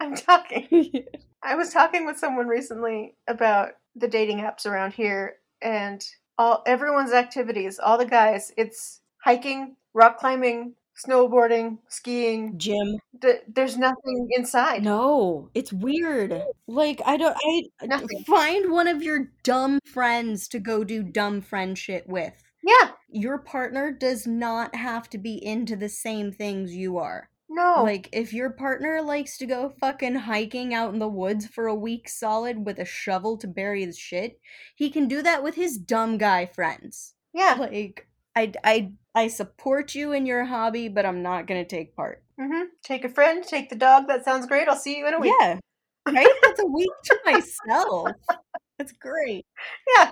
I'm talking. I was talking with someone recently about the dating apps around here and all everyone's activities, all the guys, it's hiking, rock climbing, snowboarding, skiing. gym. Th- there's nothing inside. No, it's weird. Like I don't I Nothing. find one of your dumb friends to go do dumb friend shit with. Yeah. Your partner does not have to be into the same things you are. No. Like if your partner likes to go fucking hiking out in the woods for a week solid with a shovel to bury his shit, he can do that with his dumb guy friends. yeah. Like I I I support you in your hobby, but I'm not going to take part. hmm Take a friend, take the dog. That sounds great. I'll see you in a week. Yeah. Right? That's a week to *laughs* myself. That's great. Yeah.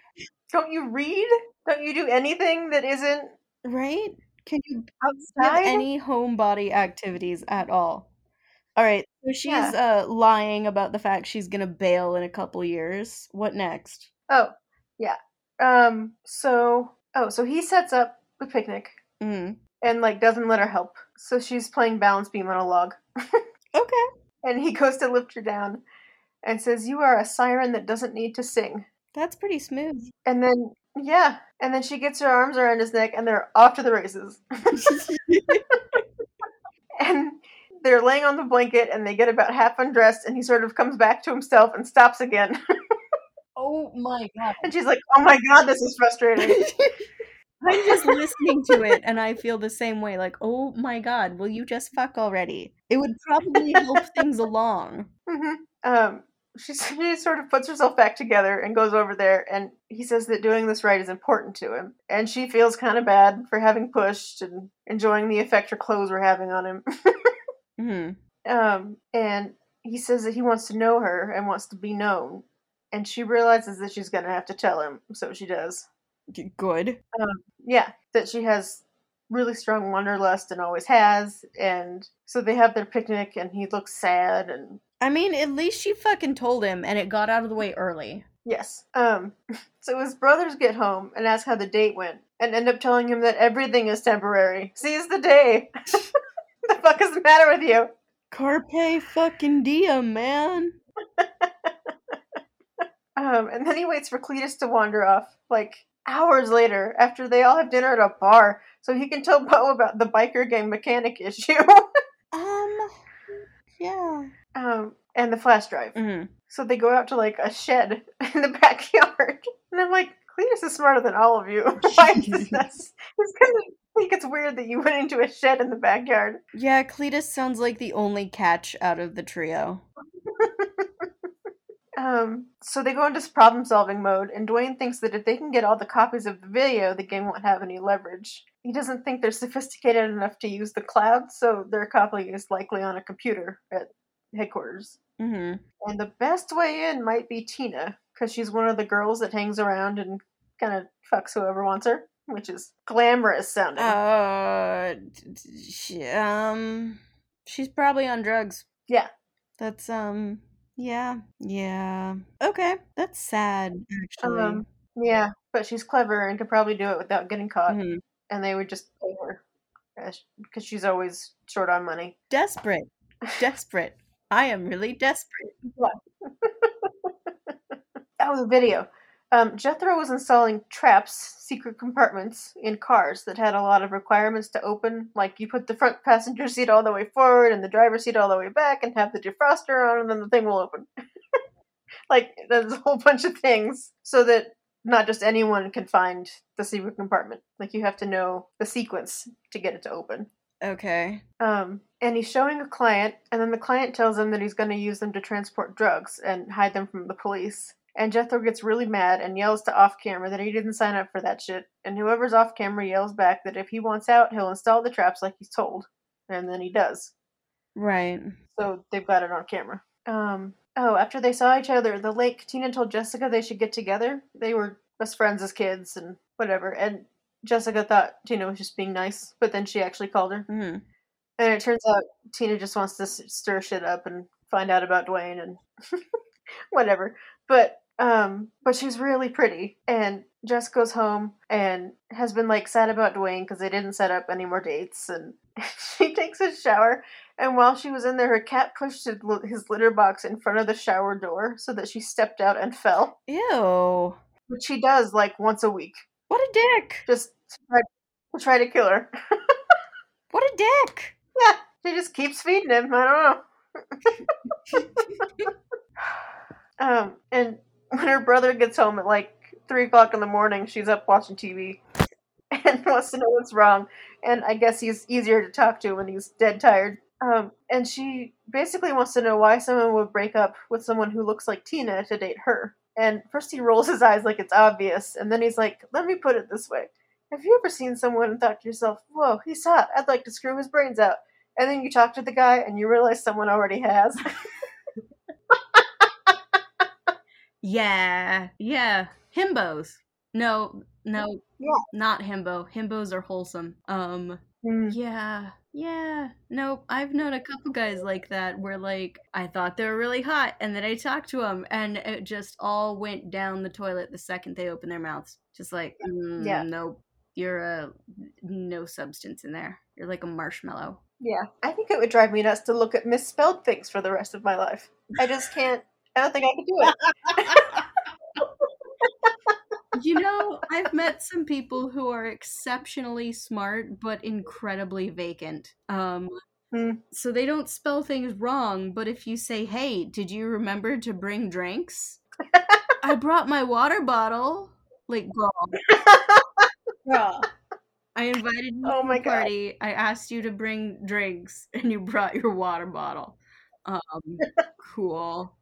Don't you read? Don't you do anything that isn't Right? Can you have outside? any homebody activities at all? All right. So she's Yeah. uh lying about the fact she's going to bail in a couple years. What next? Oh, yeah. Um. So, oh, so he sets up the picnic Mm. and like doesn't let her help. So she's playing balance beam on a log, *laughs* Okay. and he goes to lift her down, and says, "You are a siren that doesn't need to sing." That's pretty smooth. And then, yeah, and then she gets her arms around his neck, and they're off to the races. *laughs* and they're laying on the blanket, and they get about half undressed, and he sort of comes back to himself and stops again. *laughs* Oh my god. And she's like, oh my god, this is frustrating. *laughs* I'm just listening to it and I feel the same way. Like, oh my god, will you just fuck already? It would probably help things along. hmm Um, she, *laughs* she sort of puts herself back together and goes over there, and he says that doing this right is important to him. And she feels kind of bad for having pushed and enjoying the effect her clothes were having on him. *laughs* hmm um, and he says that he wants to know her and wants to be known. And she realizes that she's going to have to tell him, so she does. Good. Yeah, that she has really strong wanderlust and always has. And so they have their picnic, and he looks sad and I mean, at least she fucking told him and it got out of the way early. Yes. Um. *laughs* So his brothers get home and ask how the date went, and end up telling him that everything is temporary. Seize the day. *laughs* the fuck is the matter with you? Carpe fucking diem, man. *laughs* Um. And then he waits for Cletus to wander off, like hours later, after they all have dinner at a bar, so he can tell Beau about the biker gang mechanic issue. Um, yeah. Um. And the flash drive. hmm So they go out to like a shed *laughs* in the backyard, and I'm like, Cletus is smarter than all of you. *laughs* Why is this? *laughs* It's kind of think it's weird that you went into a shed in the backyard. Yeah, Cletus sounds like the only catch out of the trio. Um, so they go into problem solving mode, and Duane thinks that if they can get all the copies of the video, the game won't have any leverage. He doesn't think they're sophisticated enough to use the cloud, so their copy is likely on a computer at headquarters. hmm And the best way in might be Tina, because she's one of the girls that hangs around and kind of fucks whoever wants her, which is glamorous sounding. Uh, she, um, she's probably on drugs. Yeah. That's um, yeah, yeah. Okay, that's sad. Actually, Um, yeah, but she's clever and could probably do it without getting caught, Mhm. and they would just pay her because she's always short on money. desperate, desperate. I am really desperate. that was a video. Um, Jethro was installing traps, secret compartments in cars that had a lot of requirements to open. Like you put the front passenger *laughs* seat all the way forward and the driver's seat all the way back, and have the defroster on, and then the thing will open. *laughs* like there's a whole bunch of things so that not just anyone can find the secret compartment. Like you have to know the sequence to get it to open. Okay. Um, and he's showing a client, and then the client tells him that he's going to use them to transport drugs and hide them from the police. And Jethro gets really mad and yells to off camera that he didn't sign up for that shit. And whoever's off camera yells back that if he wants out, he'll install the traps like he's told. And then he does. Right. So they've got it on camera. Um, oh, after they saw each other, the lake, Tina told Jessica they should get together. They were best friends as kids and whatever. And Jessica thought Tina was just being nice, but then she actually called her. hmm And it turns out Tina just wants to stir shit up and find out about Duane and *laughs* whatever. But um, but she's really pretty, and Jess goes home and has been like sad about Duane because they didn't set up any more dates, and *laughs* she takes a shower. And while she was in there, her cat pushed his litter box in front of the shower door so that she stepped out and fell, Ew. which she does like once a week, What a dick. just to try, to try to kill her. What a dick. *laughs* Yeah, she just keeps feeding him. I don't know. *laughs* um, and when her brother gets home at like three o'clock in the morning, she's up watching TV *laughs* and wants to know what's wrong. And I guess he's easier to talk to when he's dead tired. Um, and she basically wants to know why someone would break up with someone who looks like Tina to date her. And first he rolls his eyes like it's obvious, and then he's like, "Let me put it this way: Have you ever seen someone and thought to yourself, "Whoa, he's hot. I'd like to screw his brains out." And then you talk to the guy and you realize someone already has. *laughs* Yeah. Yeah. Himbos. No, no. Yeah. Not himbo. Himbos are wholesome. Um yeah. Yeah. Nope. I've known a couple guys like that where like I thought they were really hot and then I talked to them and it just all went down the toilet the second they opened their mouths. Just like mm, Yeah. nope. You're a no substance in there. You're like a marshmallow. Yeah, I think it would drive me nuts to look at misspelled things for the rest of my life. I just can't. I don't think I could do it. *laughs* You know, I've met some people who are exceptionally smart but incredibly vacant. Um Hmm. so they don't spell things wrong, but if you say, "Hey, did you remember to bring drinks?" I brought my water bottle. Like, girl. girl. I invited you Oh to my a God. party. I asked you to bring drinks, and you brought your water bottle. Um, cool.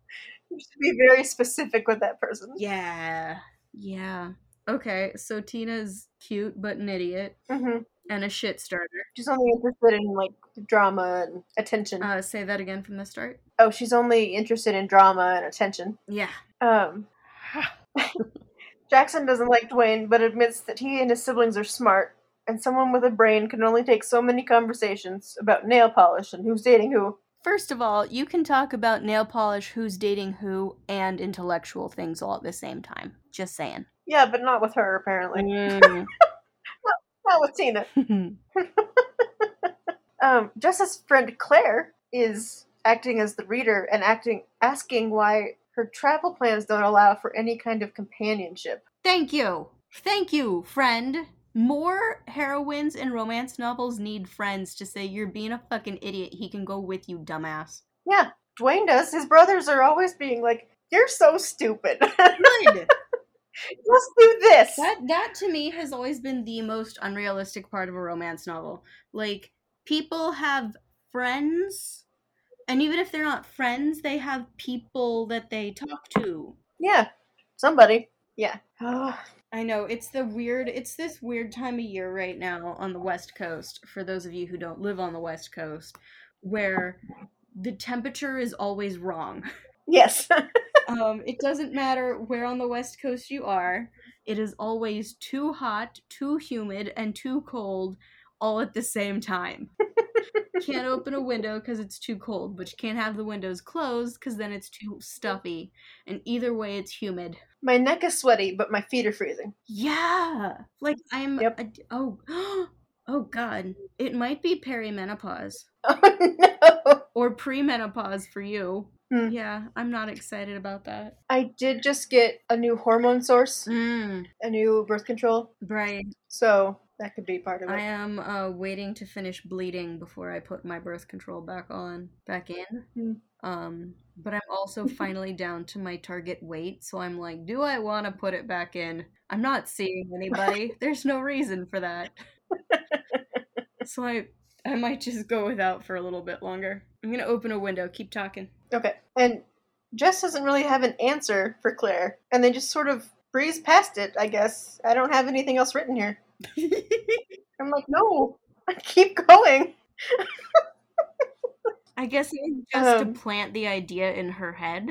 You should be very specific with that person. Yeah. Yeah. Okay, so Tina's cute but an idiot hmm and a shit starter. She's only interested in like drama and attention. Uh, say that again from the start. oh, she's only interested in drama and attention. Yeah. Um, *laughs* Jackson doesn't like Duane, but admits that he and his siblings are smart, and someone with a brain can only take so many conversations about nail polish and who's dating who. First of all, you can talk about nail polish, who's dating who, and intellectual things all at the same time. Just saying. Yeah, but not with her apparently. Mm. *laughs* Not with Tina. *laughs* *laughs* Um, Jess's friend Claire is acting as the reader and acting asking why her travel plans don't allow for any kind of companionship. Thank you. Thank you, friend. More heroines in romance novels need friends to say you're being a fucking idiot. He can go with you, dumbass. Yeah, Duane does. His brothers are always being like, "You're so stupid. Good. *laughs* Let's do this." that that to me has always been the most unrealistic part of a romance novel. Like people have friends, and even if they're not friends, they have people that they talk to. Yeah, somebody. Yeah. *sighs* I know it's the weird it's this weird time of year right now on the west coast for those of you who don't live on the west coast where the temperature is always wrong. *laughs* yes. *laughs* Um it doesn't matter where on the west coast you are. It is always too hot, too humid and too cold all at the same time. can't open a window cuz it's too cold, but you can't have the windows closed cuz then it's too stuffy. And either way it's humid. My neck is sweaty, but my feet are freezing. Yeah. Like I'm Yep. a- oh *gasps* oh god. It might be perimenopause *laughs* Oh no. or premenopause for you. Hmm. Yeah, I'm not excited about that. I did just get a new hormone source, Mm, a new birth control, right. so that could be part of it. I am uh waiting to finish bleeding before I put my birth control back on back in. Hmm. Um but I'm also finally down to my target weight, so I'm like, do I want to put it back in? I'm not seeing anybody. *laughs* There's no reason for that. *laughs* so I I might just go without for a little bit longer. I'm gonna open a window. Keep talking. Okay. And Jess doesn't really have an answer for Claire, and they just sort of breeze past it, I guess. I don't have anything else written here. *laughs* I'm like, no, I *laughs* keep going. I guess it was just Um. to plant the idea in her head.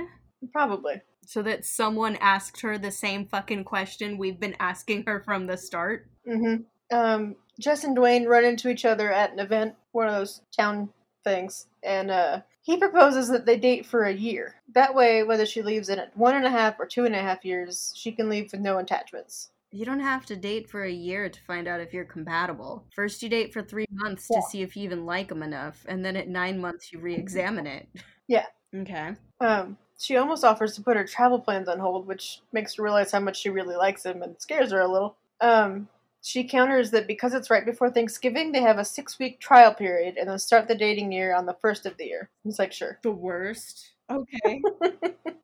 Probably. So that someone asked her the same fucking question we've been asking her from the start. hmm Um, Jess and Duane run into each other at an event, one of those town things, and uh, he proposes that they date for a year. That way, whether she leaves in one and a half or two and a half years, she can leave with no attachments. You don't have to date for a year to find out if you're compatible. First, you date for three months to see if you even like them enough, and then at nine months, you re examine it. Yeah. Okay. Um, she almost offers to put her travel plans on hold, which makes her realize how much she really likes him and scares her a little. Um, she counters that because it's right before Thanksgiving, they have a six week trial period and then start the dating year on the first of the year. He's like, sure. The worst. Okay. *laughs*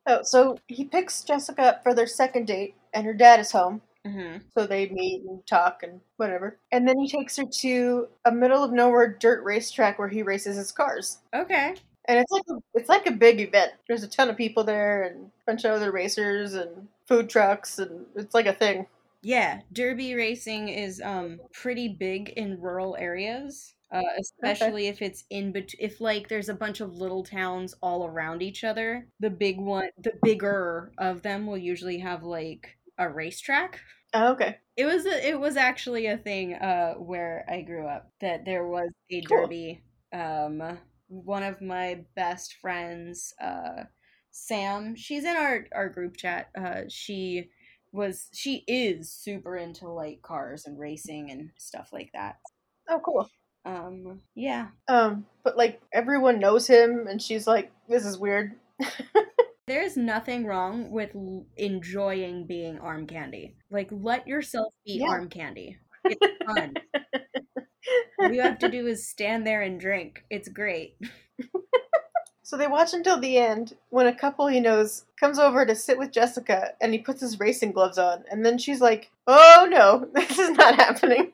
Oh, so he picks Jessica up for their second date, and her dad is home. Hmm So they meet and talk and whatever. And then he takes her to a middle of nowhere dirt racetrack where he races his cars. Okay. And it's like a, it's like a big event. There's a ton of people there and a bunch of other racers and food trucks and it's like a thing. Yeah, derby racing is um pretty big in rural areas, uh, especially if it's in bet- if like there's a bunch of little towns all around each other. The big one, the bigger of them will usually have like a racetrack. Oh, okay. It was a, it was actually a thing uh where I grew up that there was a Cool. derby. Um, one of my best friends, uh, Sam, she's in our our group chat. Uh, she was she is super into like cars and racing and stuff like that. Oh, cool. Um, yeah, Um, but like everyone knows him and she's like, this is weird. *laughs* There's nothing wrong with l- enjoying being arm candy. Like, let yourself be Yeah. arm candy. It's fun. All you have to do is stand there and drink. It's great. So they watch until the end when a couple he knows comes over to sit with Jessica and he puts his racing gloves on. And then she's like, oh no, *laughs* this is not happening.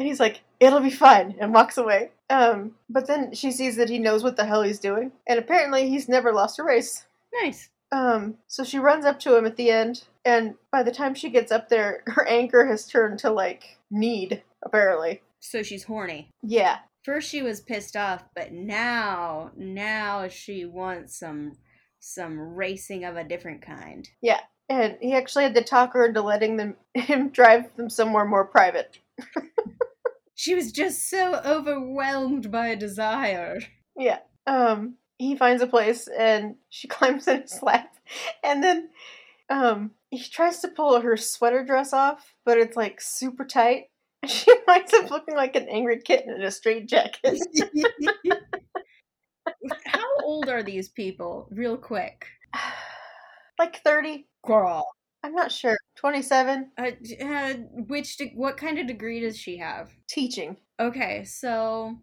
And he's like, it'll be fine, and walks away. Um, but then she sees that he knows what the hell he's doing. And apparently he's never lost a race. Nice. Um, so she runs up to him at the end, and by the time she gets up there, *laughs* her anger has turned to like need, apparently. So she's horny. Yeah. First she was pissed off, but now now she wants some some racing of a different kind. Yeah. And he actually had to talk her into letting them *laughs* him drive them somewhere more private. *laughs* She was just so overwhelmed by a desire. Yeah. Um, he finds a place and she *laughs* climbs in his lap. And then um he tries to pull her sweater dress off, but it's like super tight. *laughs* She winds up looking like an angry kitten in a straight jacket. *laughs* How old are these people? Real quick. *sighs* like 30. Girl. I'm not sure. 27. Uh, uh, which de- what kind of degree does she have? Teaching. Okay, so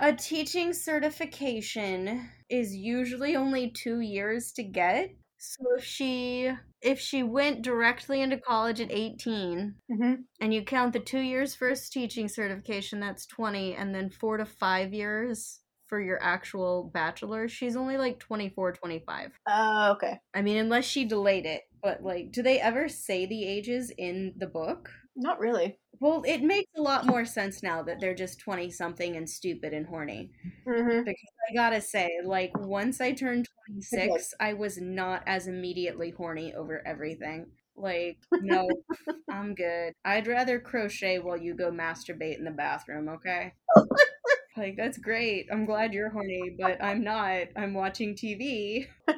a teaching certification is usually only 2 years to get. So if she if she went directly into college at 18 hmm and you count the 2 years for a teaching certification that's 20 and then 4 to 5 years for your actual bachelor, she's only like 24, 25. Uh, okay. I mean, unless she delayed it. But, like, do they ever say the ages in the book? Not really. Well, it makes a lot more sense now that they're just 20 something and stupid and horny. hmm Because I gotta say, like, once I turned 26, I was not as immediately horny over everything. Like, *laughs* no, I'm good. I'd rather crochet while you go masturbate in the bathroom, okay? *laughs* Like, that's great. I'm glad you're horny, but I'm not. I'm watching TV *laughs*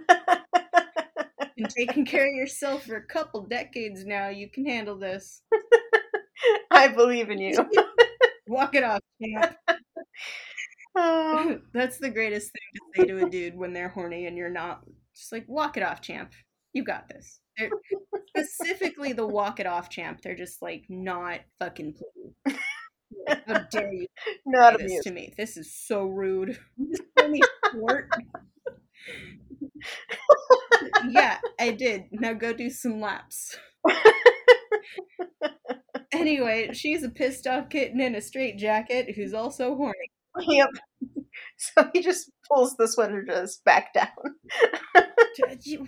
and taking care of yourself for a couple decades now. You can handle this. *laughs* I believe in you. *laughs* Walk it off, champ. Oh, That's the greatest thing to say to a dude when they're horny and you're not. Just like, walk it off, champ. You got this. They're, specifically the walk it off, champ. They're just like not fucking pleased. How dare you *laughs* not this to me? This is so rude. *laughs* Yeah, I did. Now go do some laps. Anyway, she's a pissed off kitten in a straight jacket who's also horny. Yep. So he just pulls the sweater just back down.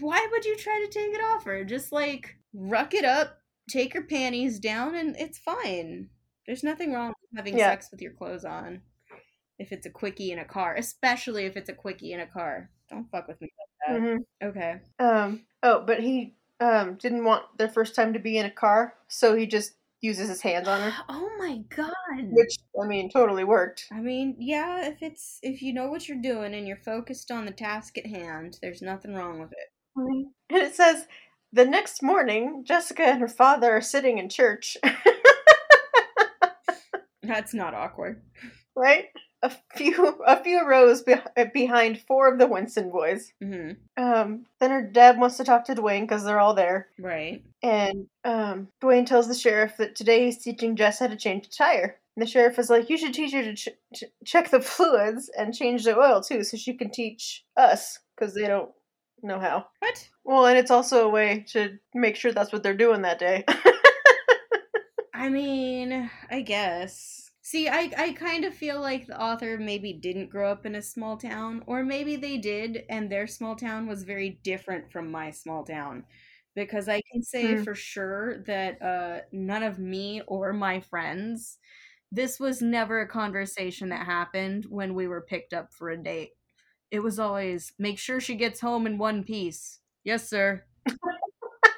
Why would you try to take it off her? Just like ruck it up, take her panties down, and it's fine. There's nothing wrong with having Yeah. sex with your clothes on. If it's a quickie in a car, especially if it's a quickie in a car. Don't fuck with me like that. hmm Okay. Um. Oh, but he um didn't want their first time to be in a car, so he just uses his hands on her, *gasps* Oh my god. which I mean totally worked. I mean, yeah, if it's if you know what you're doing and you're focused on the task at hand, there's nothing wrong with it. And it says the next morning, Jessica and her father are sitting in church, *laughs* That's not awkward. right? A few a few rows be- behind four of the Winston boys. hmm Um, then her dad wants to talk to Duane because they're all there. Right. And um, Duane tells the sheriff that today he's teaching Jess how to change a tire. And the sheriff is like, "You should teach her to ch- ch- check the fluids and change the oil too, so she can teach us because they don't know how." What? Well, and it's also a way to make sure that's what they're doing that day. *laughs* I mean, I guess. See, I, I kind of feel like the author maybe didn't grow up in a small town, or maybe they did, and their small town was very different from my small town. Because I can say Hmm. for sure that uh, none of me or my friends, this was never a conversation that happened when we were picked up for a date. It was always, make sure she gets home in one piece. Yes, sir.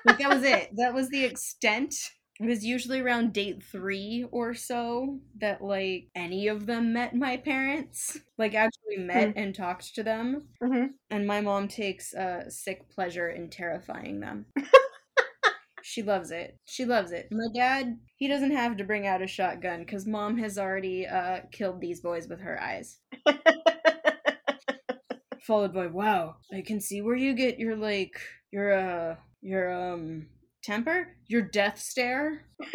like, that was it. That was the extent it was usually around date three or so that like any of them met my parents like actually met and talked to them. Hmm and my mom takes uh, sick pleasure in terrifying them. *laughs* She loves it. She loves it. My dad he doesn't have to bring out a shotgun because mom has already uh, killed these boys with her eyes. *laughs* Followed by wow i can see where you get your like your uh your um temper your death stare *laughs*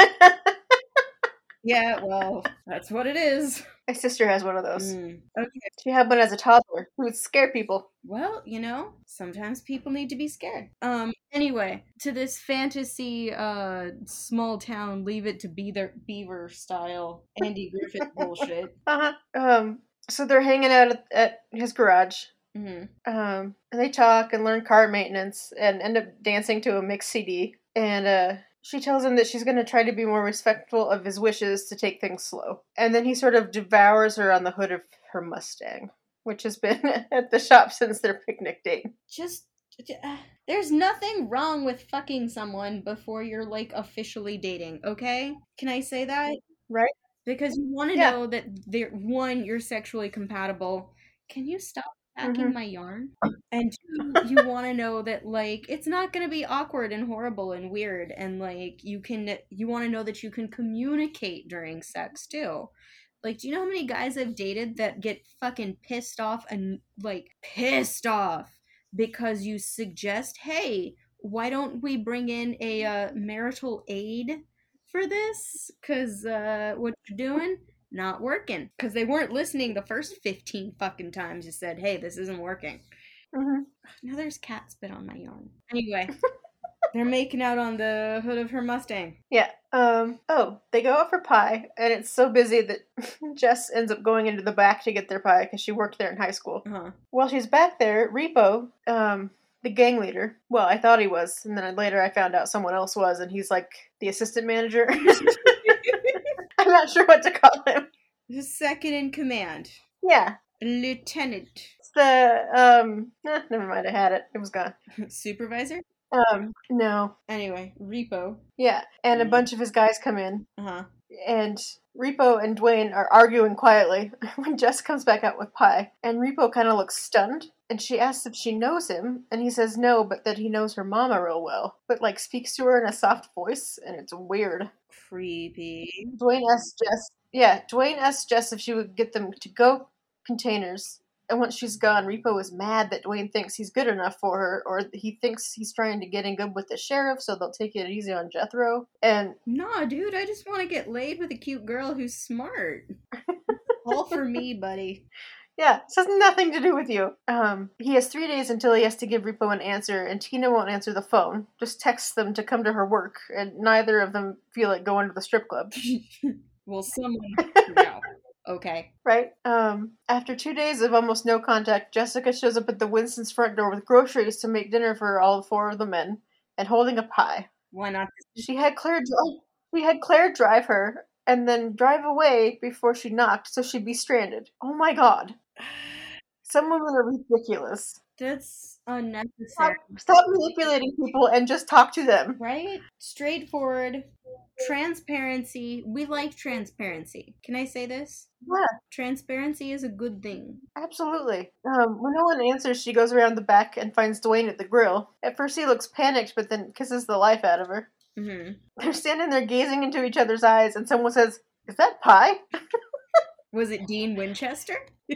Yeah, well, that's what it is. My sister has one of those. Mm, Okay. She had one as a toddler. Who would scare people. Well, you know, sometimes people need to be scared. Um anyway, to this fantasy uh small town leave it to be their beaver style Andy Griffith *laughs* bullshit. Uh huh. Um. So they're hanging out at, at his garage. Mhm. Um. And they talk and learn car maintenance and end up dancing to a mix CD. And uh, she tells him that she's going to try to be more respectful of his wishes to take things slow. And then he sort of devours her on the hood of her Mustang, which has been *laughs* at the shop since their picnic date. Just uh, there's nothing wrong with fucking someone before you're like officially dating, okay? Can I say that? Right. Because you want to Yeah. know that they're one, you're sexually compatible. Can you stop packing Mhm. my yarn? And two, you *laughs* want to know that like it's not going to be awkward and horrible and weird and like you can you want to know that you can communicate during sex too. Like, do you know how many guys I've dated that get fucking pissed off and like pissed off because you suggest, hey, why don't we bring in a uh, marital aid for this? Because uh, what you're doing, not working. Because they weren't listening the first 15 fucking times you said, hey, this isn't working. Mm-hmm. Now there's cat spit on my yarn. Anyway, *laughs* they're making out on the hood of her Mustang. Yeah. Um. Oh, they go out for pie, and it's so busy that *laughs* Jess ends up going into the back to get their pie because she worked there in high school. Uh-huh. While she's back there, Repo, um, the gang leader. Well, I thought he was, and then later I found out someone else was, and he's like the assistant manager. *laughs* Not sure what to call him. The second in command, Yeah, lieutenant, it's the um. eh, never mind, I had it. It was gone. *laughs* supervisor. Um, no. Anyway, Repo. Yeah, and a Mhm. bunch of his guys come in, Uh huh. and Repo and Duane are arguing quietly *laughs* when Jess comes back out with pie. And Repo kind of looks stunned, and she asks if she knows him, and he says no, but that he knows her mama real well, but like speaks to her in a soft voice, and it's weird. Creepy. Duane asks Jess, yeah, Duane asks Jess if she would get them to go containers. And once she's gone, Repo is mad that Duane thinks he's good enough for her, or he thinks he's trying to get in good with the sheriff, so they'll take it easy on Jethro. And Nah, dude, I just want to get laid with a cute girl who's smart. All for me, buddy. *laughs* Yeah, this has nothing to do with you. Um, he has three days until he has to give Repo an answer, and Tina won't answer the phone. Just texts them to come to her work, and neither of them feel like going to the strip club. *laughs* well, someone. *laughs* Okay. Right? Um, after two days of almost no contact, Jessica shows up at the Winston's front door with groceries to make dinner for all four of the men, and holding a pie. Why not? She had Claire drive. She had Claire drive her, and then drive away before she knocked, so she'd be stranded. Oh my god! Some women are ridiculous. That's Stop, unnecessary. stop manipulating people and just talk to them. Right? Straightforward. Transparency. We like transparency. Can I say this? Yeah, Transparency is a good thing. absolutely. Um, when no one answers, she goes around the back and finds Duane at the grill. At first, he looks panicked, but then kisses the life out of her. hmm They're standing there gazing into each other's eyes, and someone says, Is that pie? *laughs* Was it Dean Winchester? *laughs*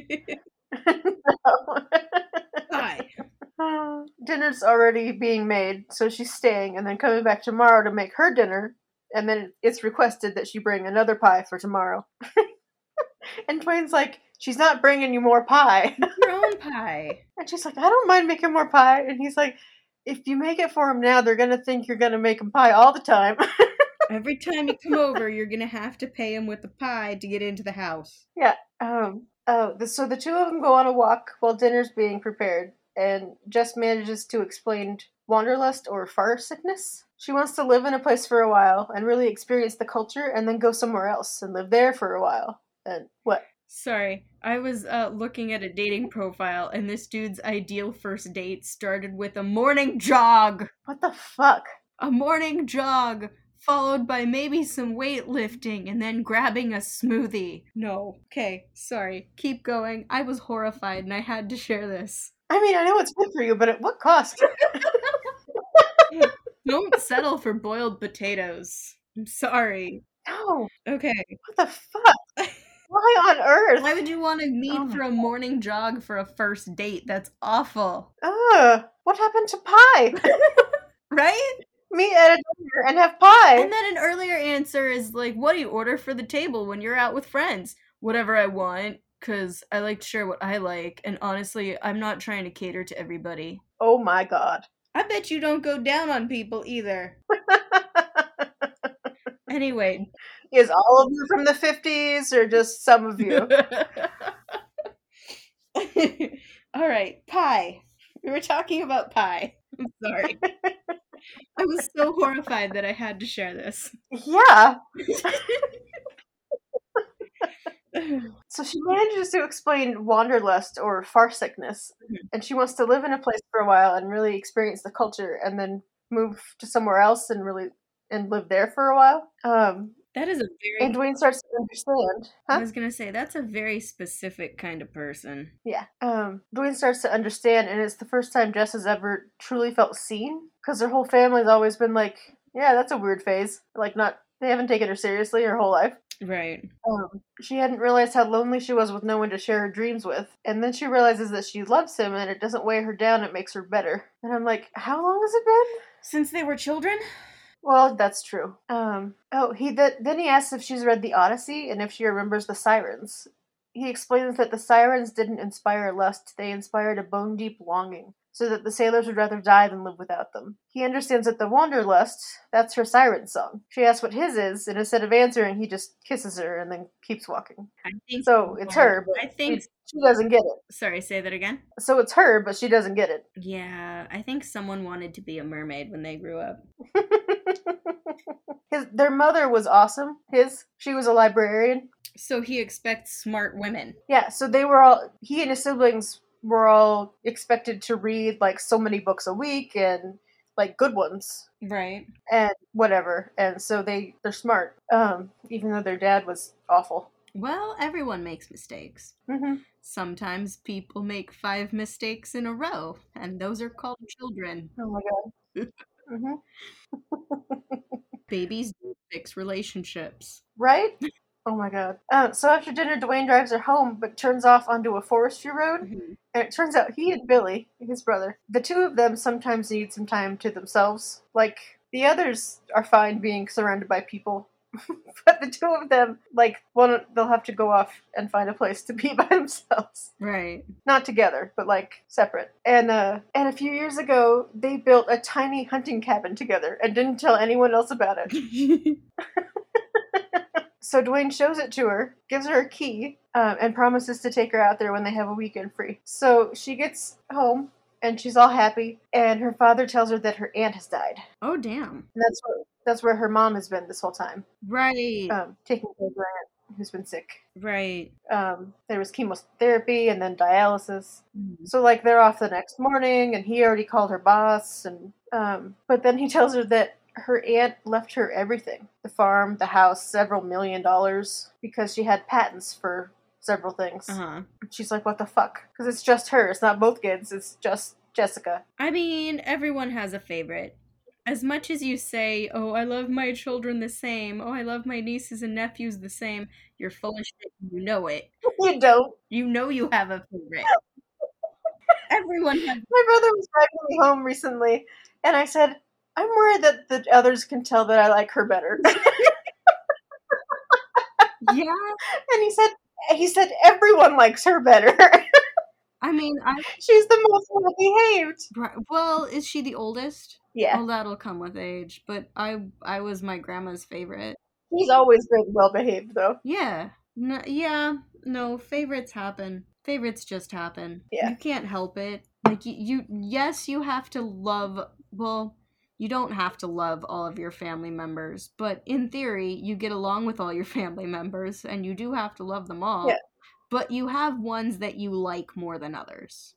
Hi. *sighs* Uh, Dinner's already being made, so she's staying and then coming back tomorrow to make her dinner. And then it's requested that she bring another pie for tomorrow. *laughs* and Duane's like, She's not bringing you more pie. Your own *laughs* pie. And she's like, I don't mind making more pie. And he's like, If you make it for him now, they're going to think you're going to make him pie all the time. Every time you come over, you're gonna have to pay him with the pie to get into the house. yeah. Um, oh, the, so the two of them go on a walk while dinner's being prepared. And Jess manages to explain wanderlust or far sickness. She wants to live in a place for a while and really experience the culture and then go somewhere else and live there for a while. And what? Sorry, I was uh, looking at a dating profile, and this dude's ideal first date started with a morning jog. What the fuck? A morning jog, followed by maybe some weightlifting, and then grabbing a smoothie. No. Okay, sorry. Keep going. I was horrified, and I had to share this. I mean, I know it's good for you, but at what cost? *laughs* Don't settle for boiled potatoes. I'm sorry. No. Okay. What the fuck? *laughs* Why on earth? Why would you want to meet Oh. for a morning jog for a first date? That's awful. Ugh. What happened to pie? *laughs* Right? Meet at a dinner and have pie. And then an earlier answer is like, what do you order for the table when you're out with friends? Whatever I want, because I like to share what I like. And honestly, I'm not trying to cater to everybody. oh my god. I bet you don't go down on people either. *laughs* Anyway, Is all of you from the 50s or just some of you? *laughs* all right, pie. We were talking about pie. I'm sorry. *laughs* I was so horrified that I had to share this. yeah. *laughs* So she manages to explain wanderlust or far sickness, Mhm. and she wants to live in a place for a while and really experience the culture, and then move to somewhere else and really and live there for a while. Um, That is a very. and Duane starts to understand. I was gonna say that's a very specific kind of person. Yeah. Um, Duane starts to understand, and it's the first time Jess has ever truly felt seen because her whole family's always been like, "Yeah, that's a weird phase." Like, not they haven't taken her seriously her whole life. Right. Um, she hadn't realized how lonely she was with no one to share her dreams with. And then she realizes that she loves him and it doesn't weigh her down, it makes her better. And I'm like, how long has it been? Since they were children. Well, that's true. Um, oh, he th- then he asks if she's read the Odyssey and if she remembers the sirens. He explains that the sirens didn't inspire lust, they inspired a bone deep longing, so that the sailors would rather die than live without them. He understands that the Wanderlust, that's her siren song. She asks what his is, and instead of answering, he just kisses her and then keeps walking. I think So it's her, but I think. she doesn't get it. Sorry, say that again. So it's her, but she doesn't get it. Yeah, I think someone wanted to be a mermaid when they grew up. *laughs* His, their mother was awesome. His, she was a librarian. So he expects smart women. Yeah, so they were all, he and his siblings were all expected to read like so many books a week and like good ones Right. and whatever. And so they, they're smart, um, even though their dad was awful. Well, everyone makes mistakes. hmm Sometimes people make five mistakes in a row, and those are called children. Oh my god. hmm *laughs* Babies fix relationships. Right? Oh my god. Uh, so after dinner, Duane drives her home, but turns off onto a forestry road. Mhm. And it turns out he and Billy, his brother, the two of them sometimes need some time to themselves. Like, the others are fine being surrounded by people. *laughs* but the two of them, like, one, they'll have to go off and find a place to be *laughs* by themselves. Right. Not together, but like separate. And uh and a few years ago they built a tiny hunting cabin together and didn't tell anyone else about it. *laughs* So Duane shows it to her, gives her a key, um, and promises to take her out there when they have a weekend free. So she gets home and she's all happy, and her father tells her that her aunt has died. oh, damn. And that's where that's where her mom has been this whole time, Right. um, taking care of her aunt who's been sick. right. Um, there was chemotherapy and then dialysis. Mhm. So like they're off the next morning, and he already called her boss, and um, but then he tells her that her aunt left her everything: the farm, the house, several million dollars, because she had patents for several things. Uh-huh. She's like, "What the fuck?" Because it's just her. It's not both kids. It's just Jessica. I mean, everyone has a favorite. As much as you say, oh, I love my children the same, oh, I love my nieces and nephews the same, you're full of shit. You know it. *laughs* You don't. You know you have a favorite. *laughs* everyone has. My brother was driving me home recently, and I said, "I'm worried that the others can tell that I like her better." *laughs* Yeah. and he said, "He said everyone likes her better." *laughs* I mean, I. She's the most well behaved. Well, is she the oldest? Yeah, Well, that'll come with age. But I, I was my grandma's favorite. he's always been well behaved though. Yeah. No, yeah. No, favorites happen. Favorites just happen. Yeah. You can't help it. Like you, you yes, you have to love well, you don't have to love all of your family members, but in theory, you get along with all your *laughs* family members and you do have to love them all. Yeah. But you have ones that you like more than others.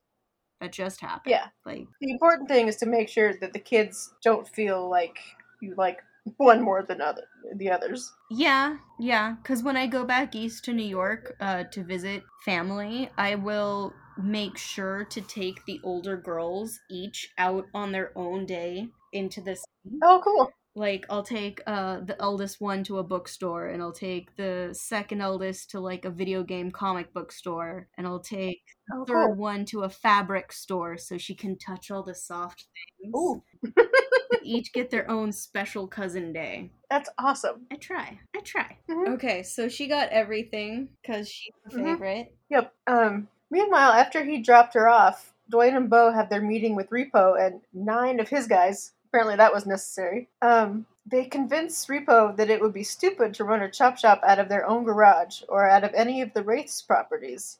That just happen. Yeah. Like The important thing is to make sure that the kids don't feel like you like *laughs* one more than other the others. Yeah, yeah. Because when I go back east to New York uh, to visit family, I will make sure to take the older girls each out on their own day into this. Oh, cool. like I'll take uh the eldest one to a bookstore and I'll take the second eldest to like a video game comic book store and I'll take the Oh, third cool. one to a fabric store so she can touch all the soft things. Ooh, *laughs* Each get their own special cousin day. that's awesome. I try. I try. Mhm. Okay, so she got everything because she's the Mhm. favorite. Yep. Um. Meanwhile, after he dropped her off, Duane and Beau have their meeting with Repo and nine of his guys. Apparently, that was necessary. Um. They convince Repo that it would be stupid to run a chop shop out of their own garage or out of any of the Wraiths' properties.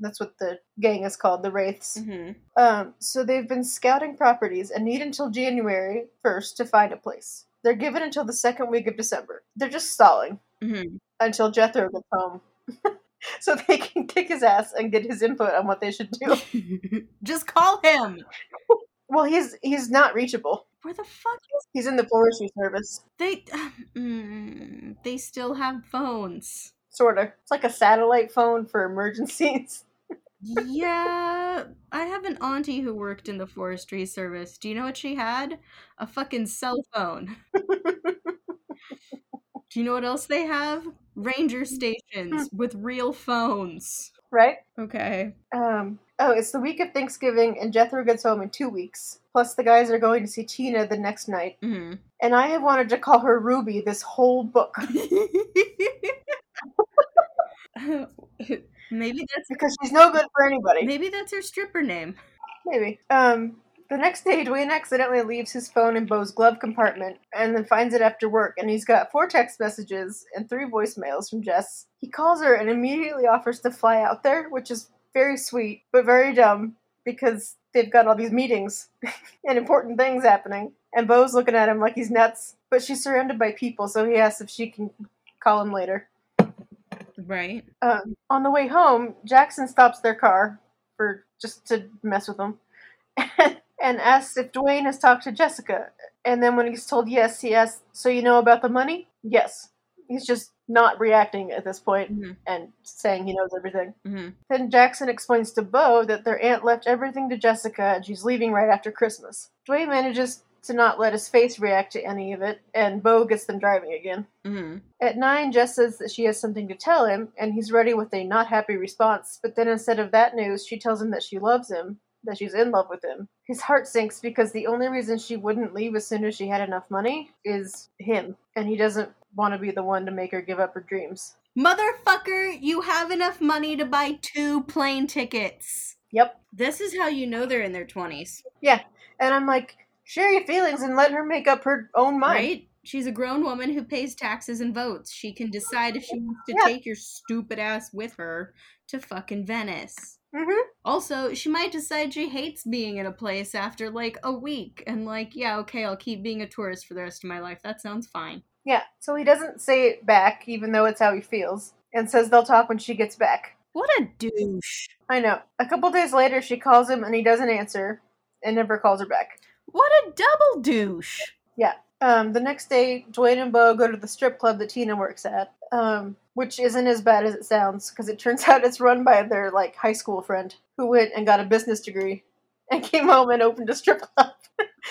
That's what the gang is called, the Wraiths. hmm Um, so they've been scouting properties and need until January 1st to find a place. They're given until the second week of December. They're just stalling hmm until Jethro gets home. *laughs* so they can kick his ass and get his input on what they should do. *laughs* Just call him. Well, he's he's not reachable. Where the fuck is He's in the forestry service. they? *sighs* Mm, they still have phones. Sorta. It's like a satellite phone for emergencies. *laughs* yeah, I have an auntie who worked in the forestry service. Do you know what she had? A fucking cell phone. *laughs* Do you know what else they have? Ranger stations with real phones. Right? Okay. Um, oh, it's the week of Thanksgiving, and Jethro gets home in two weeks. Plus, the guys are going to see Tina the next night. hmm And I have wanted to call her Ruby this whole book *laughs* *laughs* maybe that's because she's no good for anybody. maybe that's her stripper name. Maybe. Um, the next day, Duane accidentally leaves his phone in Beau's glove compartment and then finds it after work, and he's got four text messages and three voicemails from Jess. He calls her and immediately offers to fly out there, which is very sweet, but very dumb because they've got all these meetings *laughs* and important things happening. And Beau's looking at him like he's nuts, but she's surrounded by people, so he asks if she can call him later. Right. Um, on the way home, Jackson stops their car for just to mess with them, *laughs* and asks if Duane has talked to Jessica. And then when he's told yes, he asks, "So you know about the money?" Yes. He's just not reacting at this point hmm and saying he knows everything. hmm Then Jackson explains to Beau that their aunt left everything to Jessica and she's leaving right after Christmas. Duane manages to not let his face react to any of it, and Beau gets them driving again. hmm At nine, Jess says that she has something to tell him, and he's ready with a not happy response. But then instead of that news, she tells him that she loves him, that she's in love with him. His heart sinks because the only reason she wouldn't leave as soon as she had enough money is him, and he doesn't want to be the one to make her give up her dreams. Motherfucker, you have enough money to buy two plane tickets. Yep. This is how you know they're in their 20s, Yeah. And I'm like, share your feelings and let her make up her own mind. right? She's a grown woman who pays taxes and votes. She can decide if she wants to Yeah. take your stupid ass with her to fucking Venice. Mm-hmm. Also, she might decide she hates being in a place after like a week and like, yeah, okay, I'll keep being a tourist for the rest of my life. That sounds fine. Yeah. So he doesn't say it back, even though it's how he feels, and says they'll talk when she gets back. What a douche. I know. A couple days later, she calls him and he doesn't answer and never calls her back. What a double douche. Um, the next day, Duane and Beau go to the strip club that Tina works at, um, which isn't as bad as it sounds because it turns *laughs* out it's run by their like high school friend who went and got a business degree and came home and opened a strip club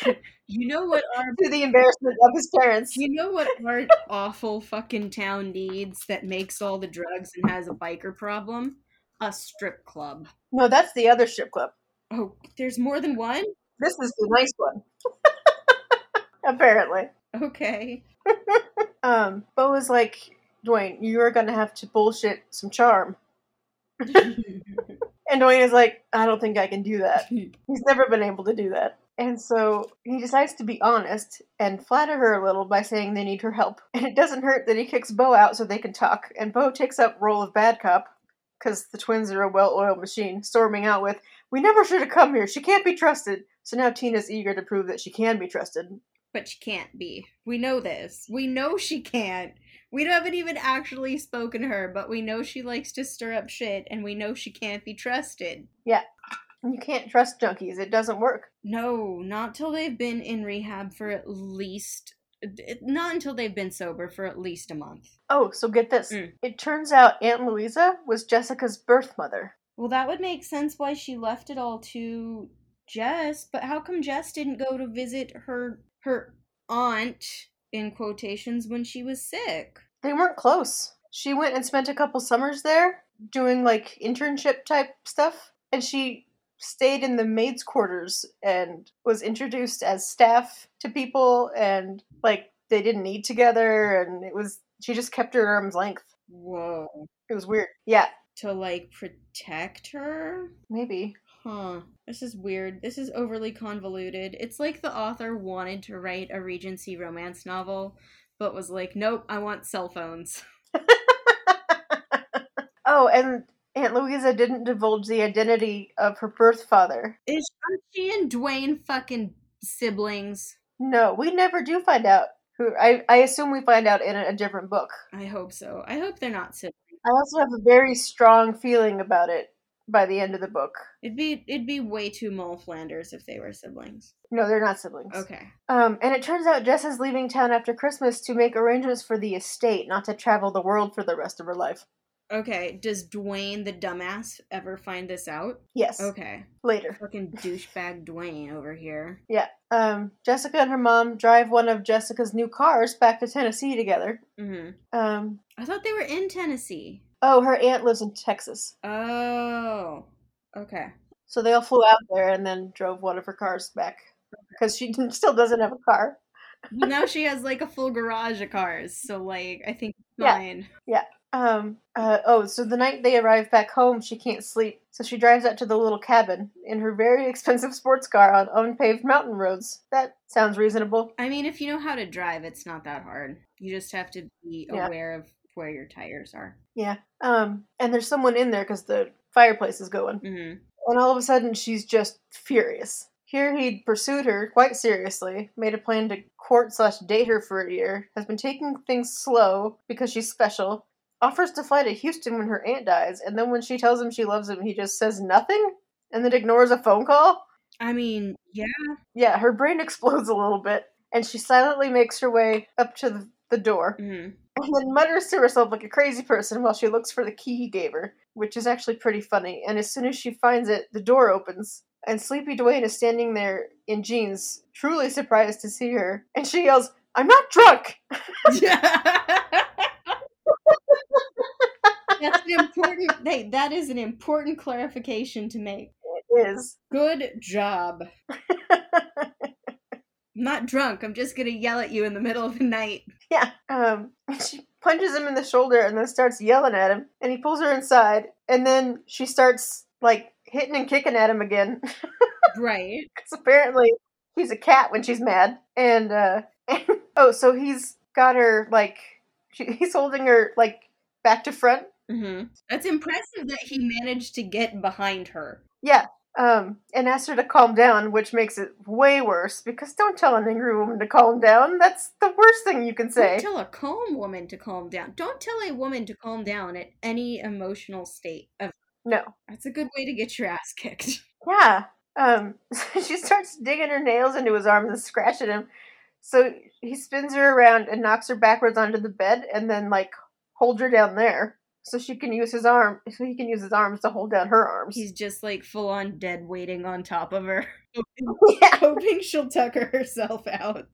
*laughs* You know what *laughs* our to the embarrassment of his parents. You know what our awful fucking town needs that makes all the drugs and has a biker problem? A strip club. No, that's the other strip club. Oh, there's more than one? This is the nice one. Apparently. Okay. *laughs* Um, Beau is like, Duane, you're gonna have to bullshit some charm. *laughs* And Duane is like, I don't think I can do that. *laughs* He's never been able to do that. And so he decides to be honest and flatter her a little by saying they need her help. And it doesn't hurt that he kicks Beau out so they can talk. And Beau takes up role of bad cop because the twins are a well-oiled machine, storming out with, "We never should have come here. She can't be trusted." So now Tina's eager to prove that she can be trusted. But she can't be. We know this. We know she can't. We haven't even actually spoken to her, but we know she likes to stir up shit, and we know she can't be trusted. Yeah. you can't trust junkies. It doesn't work. No, not till they've been in rehab for at least. Not until they've been sober for at least a month. Oh, so get this. Mm. It turns out Aunt Louisa was Jessica's birth mother. Well, that would make sense why she left it all to Jess, but how come Jess didn't go to visit her her aunt in quotations when she was sick. They weren't close. She went and spent a couple summers there doing like internship type stuff, and she stayed in the maids' quarters and was introduced as staff to people, and like they didn't eat together, and it was she just kept her arm's length. Whoa. It was weird. Yeah, To like protect her? maybe. Huh. This is weird. This is overly convoluted. It's like the author wanted to write a Regency romance novel, but was like, nope, I want cell phones. *laughs* oh, and Aunt Louisa didn't divulge the identity of her birth father. Is she and Duane fucking siblings? No, we never do find out who. I, I assume we find out in a, a different book. I hope so. I hope they're not siblings. I also have a very strong feeling about it by the end of the book. It'd be it'd be way too Moll Flanders if they were siblings. No, they're not siblings. Okay. Um, and it turns out Jess is leaving town after Christmas to make arrangements for the estate, not to travel the world for the rest of her life. Okay. Does Duane the dumbass ever find this out? Yes. Okay. Later. Fucking douchebag Duane over here. Yeah. Um, Jessica and her mom drive one of Jessica's new cars back to Tennessee together. hmm Um, I thought they were in Tennessee. Oh, her aunt lives in Texas. Oh. Okay. So they all flew out there and then drove one of her cars back because she still doesn't have a car. Now she has like a full garage of cars, so like I think it's Yeah. fine. Um, uh, oh, so the night they arrive back home, she can't sleep. So she drives out to the little cabin in her very expensive sports car on unpaved mountain roads. That sounds reasonable. I mean, if you know how to drive, it's not that hard. You just have to be Yeah. aware of where your tires are. Yeah. Um, and there's someone in there because the fireplace is going. hmm And all of a sudden, she's just furious. Here he'd pursued her quite seriously, made a plan to court slash date her for a year, has been taking things slow because she's special, offers to fly to Houston when her aunt dies, and then when she tells him she loves him, he just says nothing and then ignores a phone call. I mean, yeah. Yeah, her brain *laughs* explodes a little bit, and she silently makes her way up to the, the door, hmm and then mutters to herself like a crazy person while she looks for the key he gave her, which is actually pretty funny. And as soon as she finds it, the door opens, and Sleepy Duane is standing there in jeans, truly surprised to see her, and she yells, I'm not drunk! *laughs* That's an important. Hey, that is an important clarification to make. It is. Good job. *laughs* I'm not drunk. I'm just gonna yell at you in the middle of the night. Yeah. Um, she punches him in the shoulder and then starts yelling at him, and he pulls her inside, and then she starts, like, hitting and kicking at him again. *laughs* Right. Because apparently he's a cat when she's mad. And, uh, *laughs* oh, so he's got her, like, she, he's holding her, like, back to front. hmm That's impressive that he managed to get behind her. Yeah. Um, and asks her to calm down, which makes it way worse because don't tell an angry woman to calm down. That's the worst thing you can say. Don't tell a calm woman to calm down. Don't tell a woman to calm down at any emotional state. Of No. that's a good way to get your ass kicked. Yeah. Um, *laughs* she starts digging her nails into his arms and scratching him. So he spins her around and knocks her backwards onto the bed and then, like, holds her down there so she can use his arm, so he can use his arms to hold down her arms. He's just like full on dead waiting on top of her, *laughs* yeah. hoping she'll tucker herself out.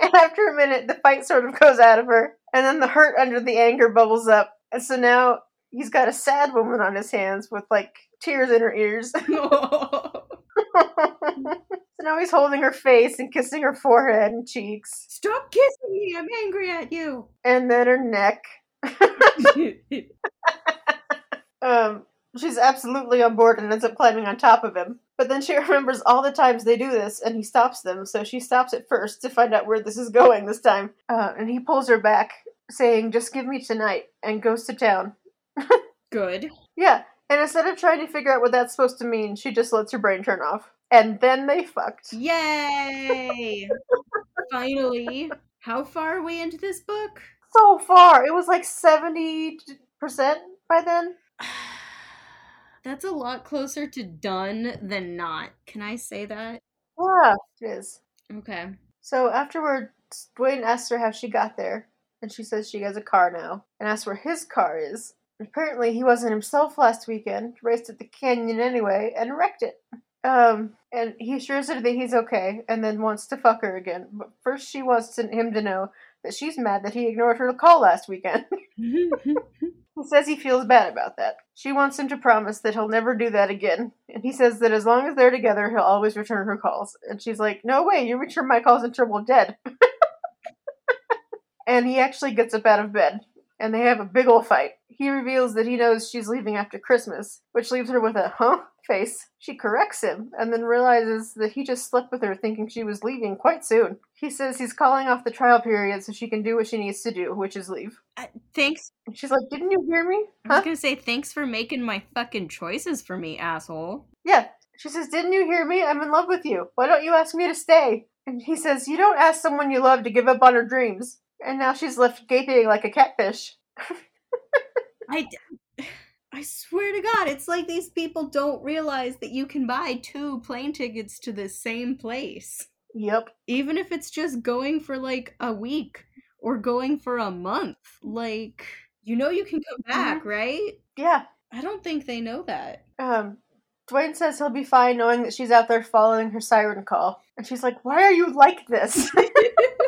And after a minute, the fight sort of goes out of her, and then the hurt under the anger bubbles up. And so now he's got a sad woman on his hands with like tears in her ears. *laughs* *laughs* so now he's holding her face and kissing her forehead and cheeks, Stop kissing me! I'm angry at you. and then her neck. *laughs* Um, she's absolutely on board and ends up climbing on top of him. But then she *laughs* remembers all the times they do this, and he stops them. So she stops at first to find out where this is going this time. Uh, and he pulls her back, saying, "Just give me tonight," and goes to town. *laughs* Good. Yeah, and instead of trying to figure out what that's supposed to mean, she just lets her brain turn off. And then they fucked. Yay! *laughs* Finally. How far are we into this book? So far, it was like 70% by then. *sighs* That's a lot closer to done than not. Can I say that? Yeah, it is. Okay. So afterward, Duane asks her how she got there, and she says she has a car now, and asks where his car is. Apparently, he wasn't himself last weekend, raced at the canyon anyway, and wrecked it. Um, and he assures her that he's okay, and then wants to fuck her again. But first, she wants him to know that she's mad that he ignored her call last weekend. *laughs* he says he feels bad about that. She wants him to promise that he'll never do that again, and he says that as long as they're together, he'll always return her calls. And she's like, "No way, you return my calls until we're dead." *laughs* and he actually gets up out of bed, and they have a big ol' fight. He reveals that he knows she's leaving after Christmas, which leaves her with a huh face. She corrects him, and then realizes that he just slept with her thinking she was leaving quite soon. He says he's calling off the trial period so she can do what she needs to do, which is leave. Uh, thanks. She's like, Didn't you hear me? I was gonna say thanks for making my fucking choices for me, asshole. Yeah. She says, Didn't you hear me? I'm in love with you. Why don't you ask me to stay? And he says, You don't ask someone you love to give up on her dreams. And now she's left gaping like a catfish. *laughs* I, I swear to God, it's like these people don't realize that you can buy two plane tickets to the same place. Yep. Even if it's just going for like a week or going for a month. Like, you know, you can come back, right? Yeah. I don't think they know that. Um, Duane says he'll be fine knowing that she's out there following her siren call. And she's like, Why are you like this? *laughs* *laughs*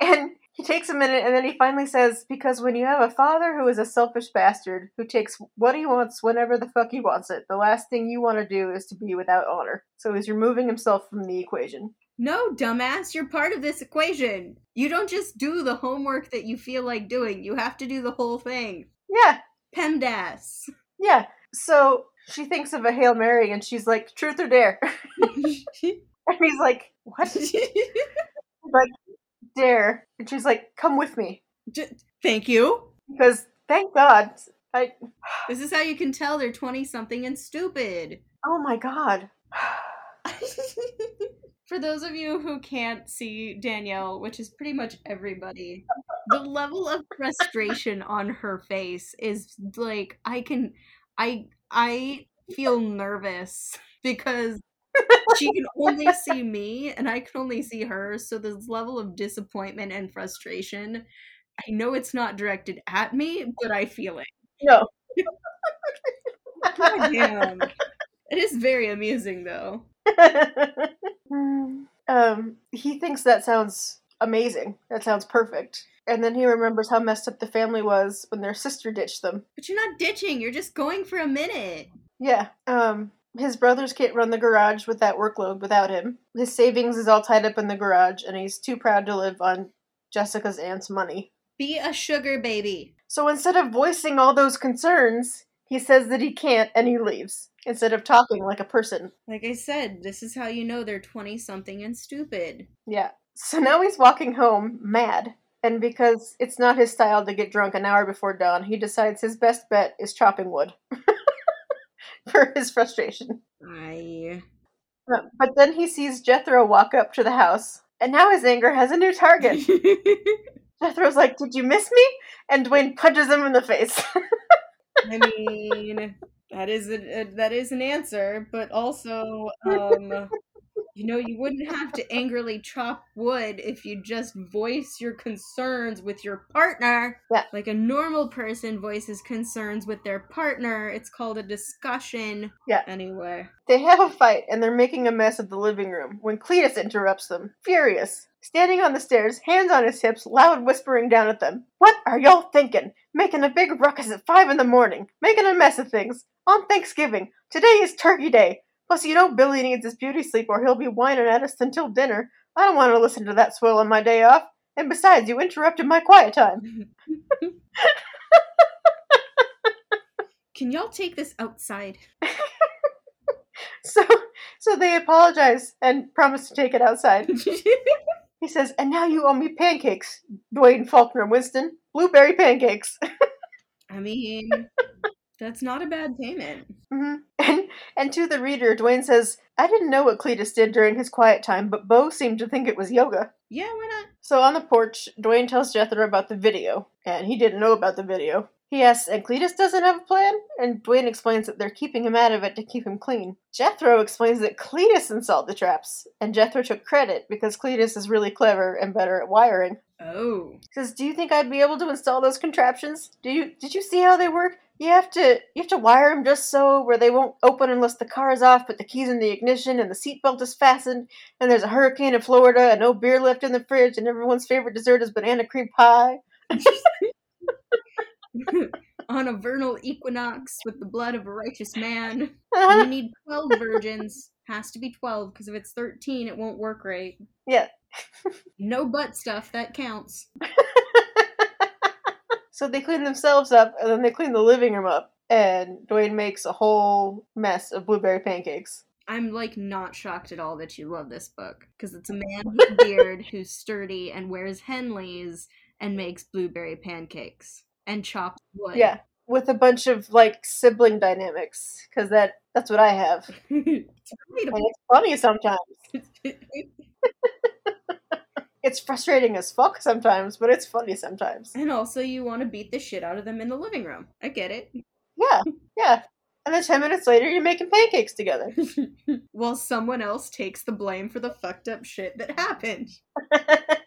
and he takes a minute and then he finally says, Because when you have a father who is a selfish bastard who takes what he wants whenever the fuck he wants it, the last thing you want to do is to be without honor. So he's removing himself from the equation. No, dumbass, you're part of this equation. You don't just do the homework that you feel like doing, you have to do the whole thing. Yeah, PEMDAS. yeah. So she thinks of a Hail Mary and she's like, Truth or dare? *laughs* *laughs* and he's like, What? *laughs* like, dare. And she's like, Come with me. J- Thank you. Because thank God. I. This is how you can tell they're 20 something and stupid. Oh my God. *laughs* For those of you who can't see Danielle, which is pretty much everybody, the level of frustration *laughs* on her face is like I can I I feel nervous *laughs* because she can only see me and I can only see her, so this level of disappointment and frustration I know it's not directed at me, but I feel it. No. God damn. *laughs* It is very amusing though. *laughs* um, he thinks that sounds amazing. That sounds perfect. And then he remembers how messed up the family was when their sister ditched them. But you're not ditching, you're just going for a minute. Yeah. Um, his brothers can't run the garage with that workload without him. His savings is all tied up in the garage, and he's too proud to live on Jessica's aunt's money. Be a sugar baby. So instead of voicing all those concerns, he says that he can't and he leaves instead of talking like a person. Like I said, this is how you know they're 20 something and stupid. Yeah. So now he's walking home mad. And because it's not his style to get drunk an hour before dawn, he decides his best bet is chopping wood *laughs* *laughs* for his frustration. I. Uh, But then he sees Jethro walk up to the house, and now his anger has a new target. *laughs* Jethro's like, Did you miss me? And Duane punches him in the face. I mean, that is a, a that is an answer, but also, um, *laughs* you know, you wouldn't have to angrily chop wood if you just voice your concerns with your partner. Yeah. Like a normal person voices concerns with their partner. It's called a discussion. Yeah. Anyway. They have a fight and they're making a mess of the living room when Cletus interrupts them, furious. Standing on the stairs, hands on his hips, loud whispering down at them. What are y'all thinking? Making a big ruckus at five in the morning, making a mess of things. On Thanksgiving. Today is Turkey Day. Plus, you know Billy needs his beauty sleep or he'll be whining at us until dinner. I don't want to listen to that swill on my day off. And besides, you interrupted my quiet time. *laughs* Can y'all take this outside? *laughs* So, so they apologize and promise to take it outside. *laughs* He says, and now you owe me pancakes, Duane Faulkner Winston. Blueberry pancakes. I mean, that's not a bad payment. hmm *laughs* And, and to the reader, Duane says, I didn't know what Cletus did during his quiet time, but Beau seemed to think it was yoga. Yeah, why not? So on the porch, Duane tells Jethro about the video, and he didn't know about the video. He asks, and Cletus doesn't have a plan? And Duane explains that they're keeping him out of it to keep him clean. Jethro explains that Cletus installed the traps, and Jethro took credit because Cletus is really clever and better at wiring. Oh. He says, "Do you think I'd be able to install those contraptions? Do you did you see how they work? You have to you have to wire them just so where they won't open unless the car is off, but the keys in the ignition and the seatbelt is fastened, and there's a hurricane in Florida and no beer left in the fridge, and everyone's favorite dessert is banana cream pie. *laughs* On a vernal equinox with the blood of a righteous man. Uh-huh. We need 12 virgins. Has to be 12, because if it's 13, it won't work right. Yeah. No butt stuff, that counts. *laughs* So they clean themselves up, and then they clean the living room up, and Duane makes a whole mess of blueberry pancakes. I'm like not shocked at all that you love this book because it's a *laughs* man with a beard who's sturdy and wears Henleys and makes blueberry pancakes and chops wood. Yeah, with a bunch of like sibling dynamics, because that that's what I have. *laughs* it's And it's funny sometimes. *laughs* It's frustrating as fuck sometimes, but it's funny sometimes. and also, you want to beat the shit out of them in the living room. I get it. Yeah, yeah. And then 10 minutes later, you're making pancakes together. *laughs* While someone else takes the blame for the fucked up shit that happened. *laughs*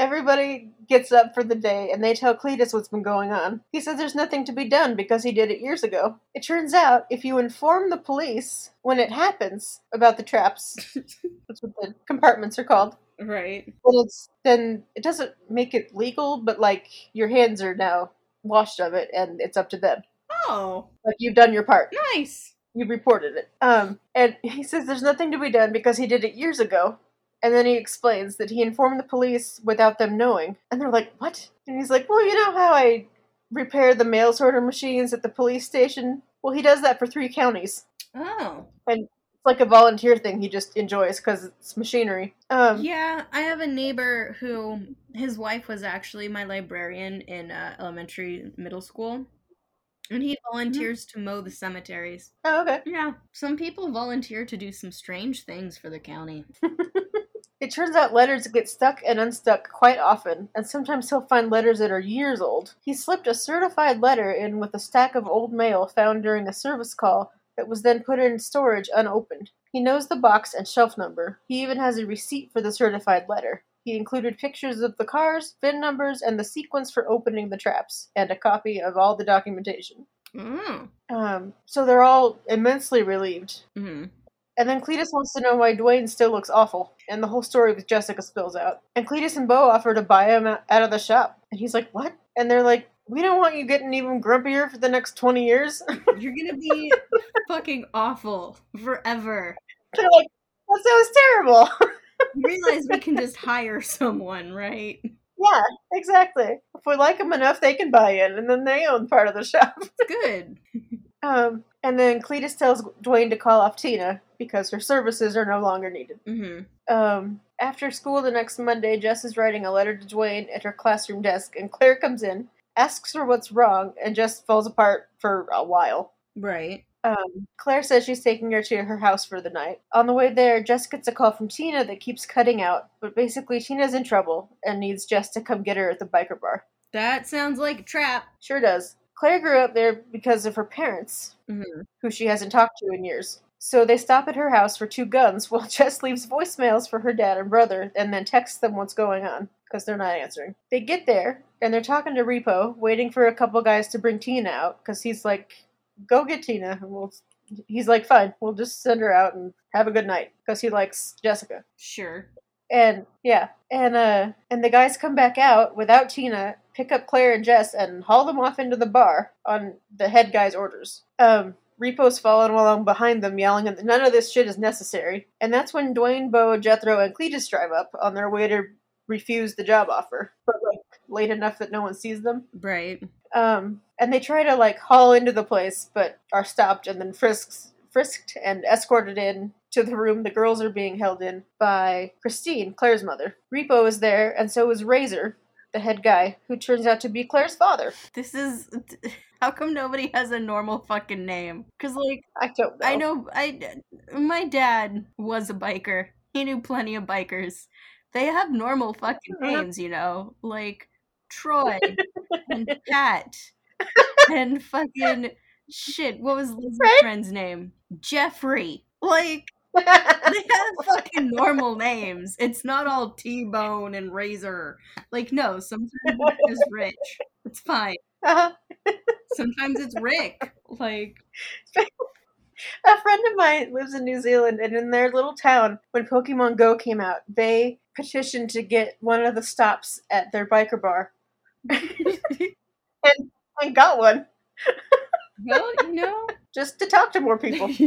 Everybody gets up for the day and they tell Cletus what's been going on. He says there's nothing to be done because he did it years ago. It turns out if you inform the police when it happens about the traps, *laughs* that's what the compartments are called, Right. then it's then it doesn't make it legal, but like your hands are now washed of it and it's up to them. Oh, Like you've done your part. nice. You reported it. Um, and he says there's nothing to be done because he did it years ago. And then he explains that he informed the police without them knowing. And they're like, what? And he's like, well, you know how I repair the mail sorter machines at the police station? Well, he does that for three counties. Oh. And it's like a volunteer thing he just enjoys because it's machinery. Um, Yeah, I have a neighbor who his wife was actually my librarian in uh, elementary middle school. And he volunteers to mow the cemeteries. Oh, okay. Yeah, some people volunteer to do some strange things for the county. *laughs* It turns out letters get stuck and unstuck quite often, and sometimes he'll find letters that are years old. He slipped a certified letter in with a stack of old mail found during a service call that was then put in storage unopened. He knows the box and shelf number. He even has a receipt for the certified letter. He included pictures of the cars, VIN numbers, and the sequence for opening the traps, and a copy of all the documentation. Mm. Um, so they're all immensely relieved. hmm And then Cletus wants to know why Duane still looks awful, and the whole story with Jessica spills out. And Cletus and Beau offer to buy him out of the shop, and he's like, "What?" And they're like, "We don't want you getting even grumpier for the next twenty years." *laughs* You're gonna be fucking awful forever. they're like, "That sounds terrible." *laughs* You realize we can just hire someone, right? yeah, exactly. If we like them enough, they can buy in, and then they own part of the shop. Good. *laughs* Um, and then Cletus tells Duane to call off Tina because her services are no longer needed. hmm Um, after school the next Monday, Jess is writing a letter to Duane at her classroom desk, and Claire comes in, asks her what's wrong, and Jess falls apart for a while. Right. Um, Claire says she's taking her to her house for the night. On the way there, Jess gets a call from Tina that keeps cutting out, but basically, Tina's in trouble and needs Jess to come get her at the biker bar. That sounds like a trap. Sure does. Claire grew up there because of her parents, hmm who she hasn't talked to in years. So they stop at her house for two guns while *laughs* Jess leaves voicemails for her dad and brother and then texts them what's going on because they're not answering. They get there and they're talking to Repo, waiting for a couple guys to bring Tina out because he's like, "Go get Tina." And we'll. He's like, "Fine, we'll just send her out and have a good night" because he likes Jessica. Sure. And yeah, and uh, and the guys come back out without Tina, pick up Claire and Jess, and haul them off into the bar on the head guy's orders. Um, Repo's following along behind them, yelling, "And none of this shit is necessary." And that's when Duane, Beau, Jethro, and Cletus drive up on their way to refuse the job offer, but like late enough that no one sees them. Right. Um, and they try to like haul into the place, but are stopped and then frisked, frisked and escorted in to the room the girls are being held in by Christine, Claire's mother. Repo is there, and so is Razor, the head guy, who turns out to be Claire's father. This is. *laughs* How come nobody has a normal fucking name? Because, like, I don't know. I know. I. My dad was a biker. He knew plenty of bikers. They have normal fucking Mhm. names, you know? Like, Troy *laughs* and Pat and fucking. Shit, what was Liz's Right? friend's name? Jeffrey. Like, they *laughs* have fucking normal names. It's not all T Bone and Razor. Like, no, sometimes it's just rich. It's fine. Uh-huh. Sometimes it's Rick. Like *laughs* A friend of mine lives in New Zealand, and in their little town, when Pokemon Go came out, they petitioned to get one of the stops at their biker bar, *laughs* and and got one well, you know. just to talk to more people. *laughs*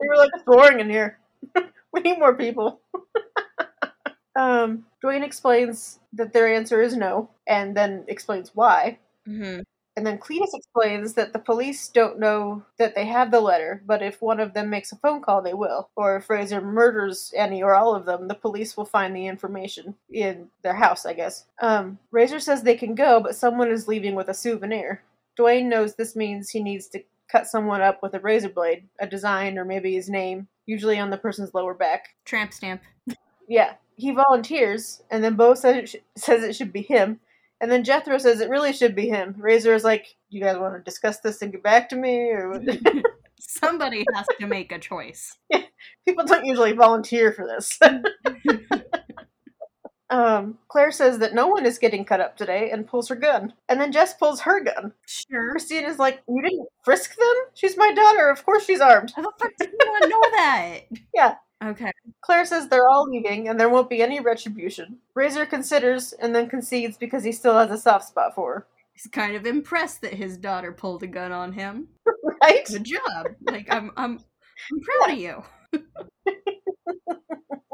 They were like, "It's boring in here. *laughs* we need more people." *laughs* um, Duane explains that their answer is no, and then explains why. hmm And then Cletus explains that the police don't know that they have the letter, but if one of them makes a phone call, they will. Or if Razor murders any or all of them, the police will find the information in their house, I guess. Um, Razor says they can go, but someone is leaving with a souvenir. Duane knows this means he needs to cut someone up with a razor blade, a design, or maybe his name, usually on the person's lower back. Tramp stamp. Yeah, he volunteers, and then Beau says it, sh- says it should be him, and then Jethro says it really should be him. Razor is like, "You guys want to discuss this and get back to me?" Or? *laughs* *laughs* Somebody has to make a choice. *laughs* people don't usually volunteer for this. Um, Claire says that no one is getting cut up today and pulls her gun, and then Jess pulls her gun. Sure. Christine is like, "You didn't frisk them? She's my daughter. Of course she's armed." How the fuck did anyone know that? *laughs* Yeah. Okay. Claire says they're all leaving and there won't be any retribution. Razor considers and then concedes because he still has a soft spot for her. He's kind of impressed that his daughter pulled a gun on him. *laughs* Right? Good job. Like I'm I'm I'm proud of you. *laughs* *laughs*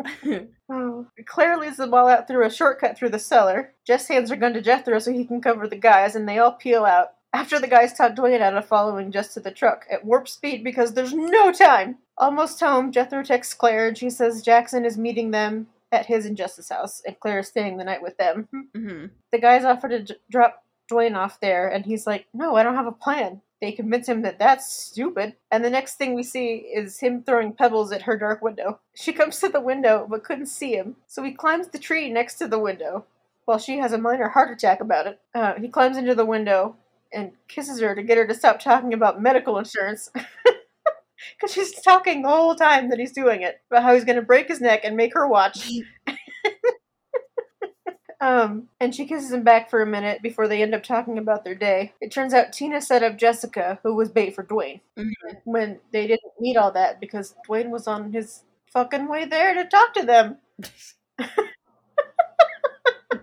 *laughs* Oh. Claire leads them all out through a shortcut through the cellar. Jess hands her gun to Jethro so he can cover the guys, and they all peel out. After the guys talk Duane out of following Jess to the truck at warp speed because there's no time. Almost home, Jethro texts Claire and she says Jackson is meeting them at his and Jess's house, and Claire is staying the night with them. hmm The guys offer to d- drop Duane off there, and he's like, No, I don't have a plan. They convince him that that's stupid. And the next thing we see is him throwing pebbles at her dark window. She comes to the window but couldn't see him, so he climbs the tree next to the window. While she has a minor heart attack about it, uh, he climbs into the window and kisses her to get her to stop talking about medical insurance. *laughs* Because she's talking the whole time that he's doing it about how he's going to break his neck and make her watch. Um, and she kisses him back for a minute before they end up talking about their day. It turns out Tina set up Jessica, who was bait for Duane, Mhm. when they didn't need all that because Duane was on his fucking way there to talk to them. *laughs*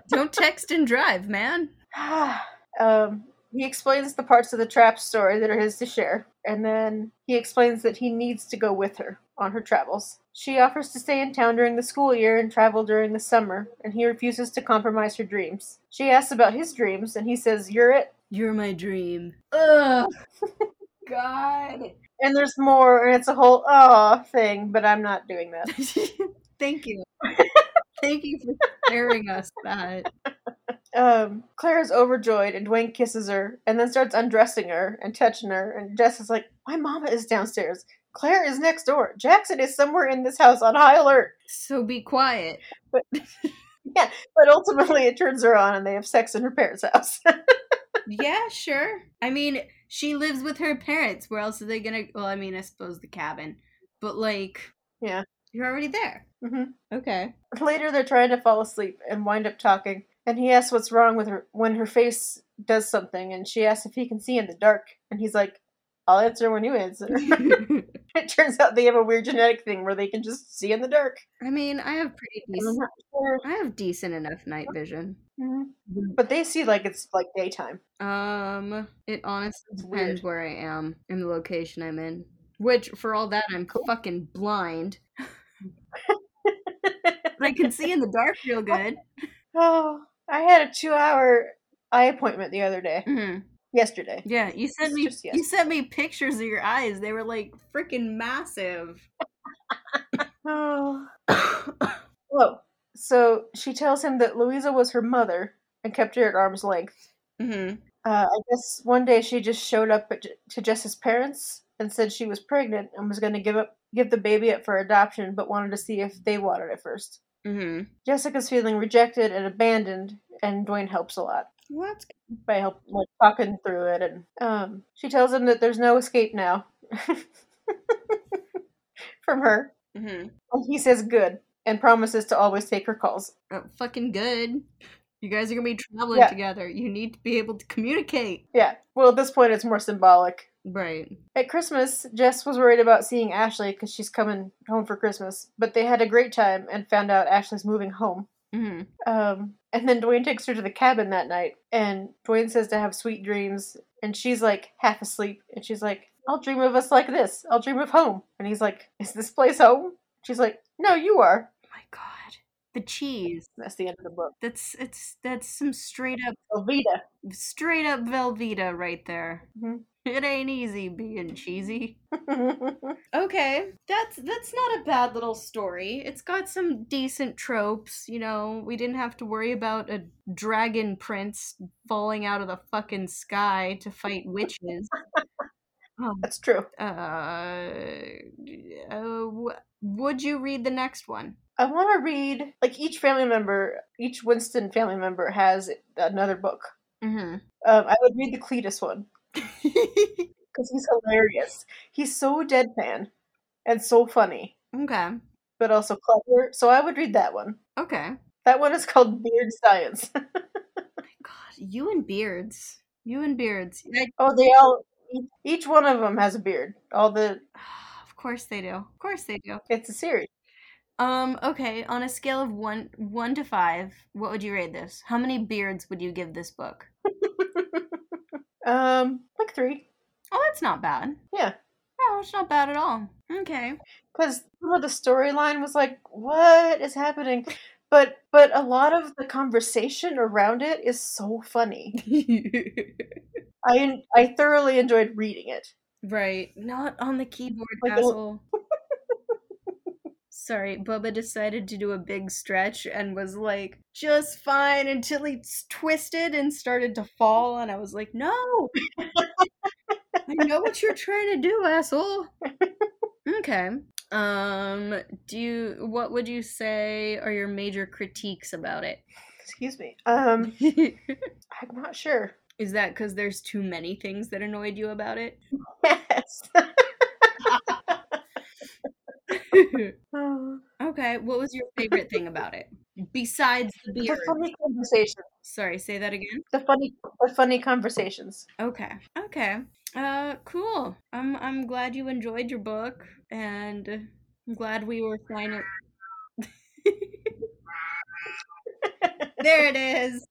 Don't text and drive, man. *sighs* um, he explains the parts of the trap story that are his to share, and then he explains that he needs to go with her on her travels. She offers to stay in town during the school year and travel during the summer, and he refuses to compromise her dreams. She asks about his dreams, and he says, You're it. You're my dream. Ugh. *laughs* God. And there's more, and it's a whole aw thing, but I'm not doing that. *laughs* Thank you. *laughs* Thank you for sharing us that. Um, Claire is overjoyed, and Duane kisses her, and then starts undressing her and touching her. And Jess is like, "My mama is downstairs. Claire is next door. Jackson is somewhere in this house on high alert." So be quiet. But *laughs* yeah, but ultimately, it turns her on, and they have sex in her parents' house. *laughs* Yeah, sure. I mean, she lives with her parents. Where else are they gonna? Well, I mean, I suppose the cabin. But like, Yeah. you're already there. hmm Okay. Later, they're trying to fall asleep and wind up talking, and he asks what's wrong with her when her face does something, and she asks if he can see in the dark, and he's like, "I'll answer when you answer." *laughs* *laughs* it turns out they have a weird genetic thing where they can just see in the dark. I mean, I have pretty decent. sure. I have decent enough night vision. Mhm. But they see like it's like daytime. Um, it honestly It's depends weird. where I am and the location I'm in. Which, for all that, I'm fucking blind. *laughs* I can see in the dark real *laughs* good. oh, I had a two-hour eye appointment the other day. hmm Yesterday. Yeah, you sent me. You sent me pictures of your eyes. They were like freaking massive. Oh. *coughs* Whoa. So she tells him that Louisa was her mother and kept her at arm's length. hmm Uh, I guess one day she just showed up at, to Jess's parents and said she was pregnant and was going to give up give the baby up for adoption, but wanted to see if they wanted it first. hmm Jessica's feeling rejected and abandoned, and Duane helps a lot Well, that's by help like talking through it. And um, she tells him that there's no escape now *laughs* from her, hmm and he says good and promises to always take her calls. oh, fucking good. You guys are gonna be traveling Yeah. together. You need to be able to communicate. Yeah. Well, at this point, it's more symbolic. Right. At Christmas, Jess was worried about seeing Ashley because she's coming home for Christmas, but they had a great time and found out Ashley's moving home. Hmm Um, and then Duane takes her to the cabin that night, and Duane says to have sweet dreams, and she's like half asleep, and she's like, I'll dream of us like this. I'll dream of home. And he's like, Is this place home? She's like, No, you are. Oh My God, the cheese. That's the end of the book. That's it's that's some straight up Velveeta. straight up Velveeta right there. Mhm. *laughs* It ain't easy being cheesy. *laughs* Okay, that's that's not a bad little story. It's got some decent tropes, you know. We didn't have to worry about a dragon prince falling out of the fucking sky to fight witches. *laughs* um, That's true. uh, uh, w- would you read the next one? I want to read, like, each family member, each Winston family member has another book. Mm-hmm. Um, I would read the Cletus one *laughs* because he's hilarious. He's so deadpan and so funny, okay. but also clever. So I would read that one. Okay. That one is called Beard Science. *laughs* God, you and beards. You and beards. Oh, they all, each- each one of them has a beard. All the, *sighs* of course they do. Of course they do. it's a series. Um, okay, on a scale of one one to five, what would you rate this? How many beards would you give this book? *laughs* um, like three. Oh, that's not bad. Yeah. Oh, it's not bad at all. Okay. Because some of the storyline was like, what is happening? But but a lot of the conversation around it is so funny. *laughs* I I thoroughly enjoyed reading it. right. Not on the keyboard, Like asshole. *laughs* Sorry, Bubba decided to do a big stretch and was like, just fine until he twisted and started to fall. And I was like, no! *laughs* I know what you're trying to do, asshole. Okay. Um, do you, what would you say are your major critiques about it? Excuse me. Um, *laughs* I'm not sure. Is that because there's too many things that annoyed you about it? *laughs* Yes. *laughs* *laughs* Okay, what was your favorite thing about it? Besides the beer? the funny conversation. Sorry, say that again. The funny, the funny conversations. Okay. Okay. Uh cool. I'm I'm glad you enjoyed your book and I'm glad we were finally *laughs* There it is.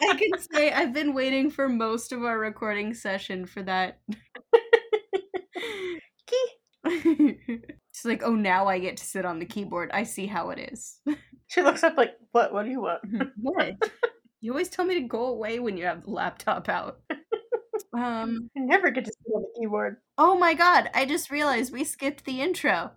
I can say I've been waiting for most of our recording session for that. *laughs* She's like, "Oh, now I get to sit on the keyboard. I see how it is." *laughs* She looks up like, what? What do you want? what? You always tell me to go away when you have the laptop out. *laughs* Um. I never get to sit on the keyboard. Oh my god! I just realized we skipped the intro.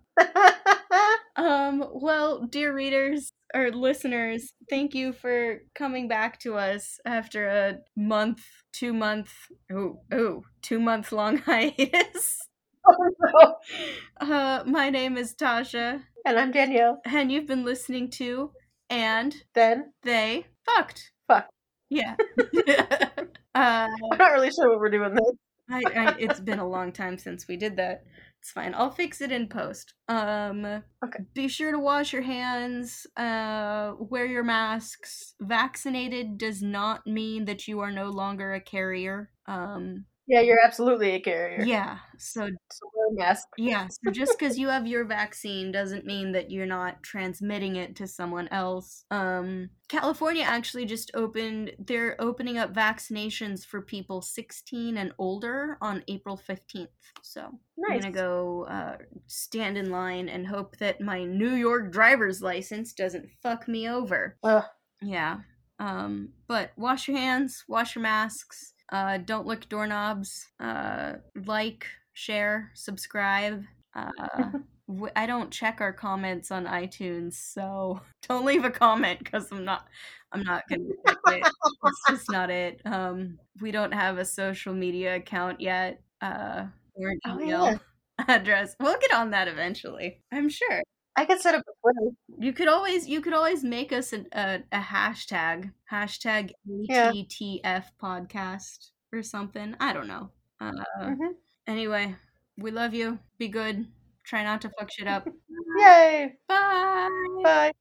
Um, well, dear readers or listeners, thank you for coming back to us after a month, two month, oh, oh, two month long hiatus. Oh *laughs* no. Uh, my name is Tasha, And I'm Danielle. and you've been listening to And Then, They Fucked. Fuck. Yeah. *laughs* *laughs* uh, I'm not really sure what we're doing this. I, I, it's been a long time since we did that. It's fine. I'll fix it in post. Um, Okay. Be sure to wash your hands. Uh, wear your masks. Vaccinated does not mean that you are no longer a carrier. Um, Yeah, you're absolutely a carrier. yeah. So So wear a mask. yeah. So just because you have your vaccine doesn't mean that you're not transmitting it to someone else. Um, California actually just opened. They're opening up vaccinations for people 16 and older on April 15th. So I'm gonna go uh, stand in line and hope that my New York driver's license doesn't fuck me over. Ugh. Yeah. Um, but wash your hands, wash your masks. Uh, don't lick doorknobs. Uh, like, share, subscribe. Uh, *laughs* w- I don't check our comments on iTunes, so *laughs* don't leave a comment because I'm not. I'm not gonna *laughs* it. It's just not it. Um, we don't have a social media account yet. Uh, or an Oh, email yeah. address. We'll get on that eventually. I'm sure. I could set up a Twitter. You could always you could always make us an, a a hashtag hashtag Yeah. ATTF podcast or something. I don't know. Uh, Mhm. Anyway, we love you. Be good. Try not to fuck shit up. *laughs* Yay! Bye. Bye.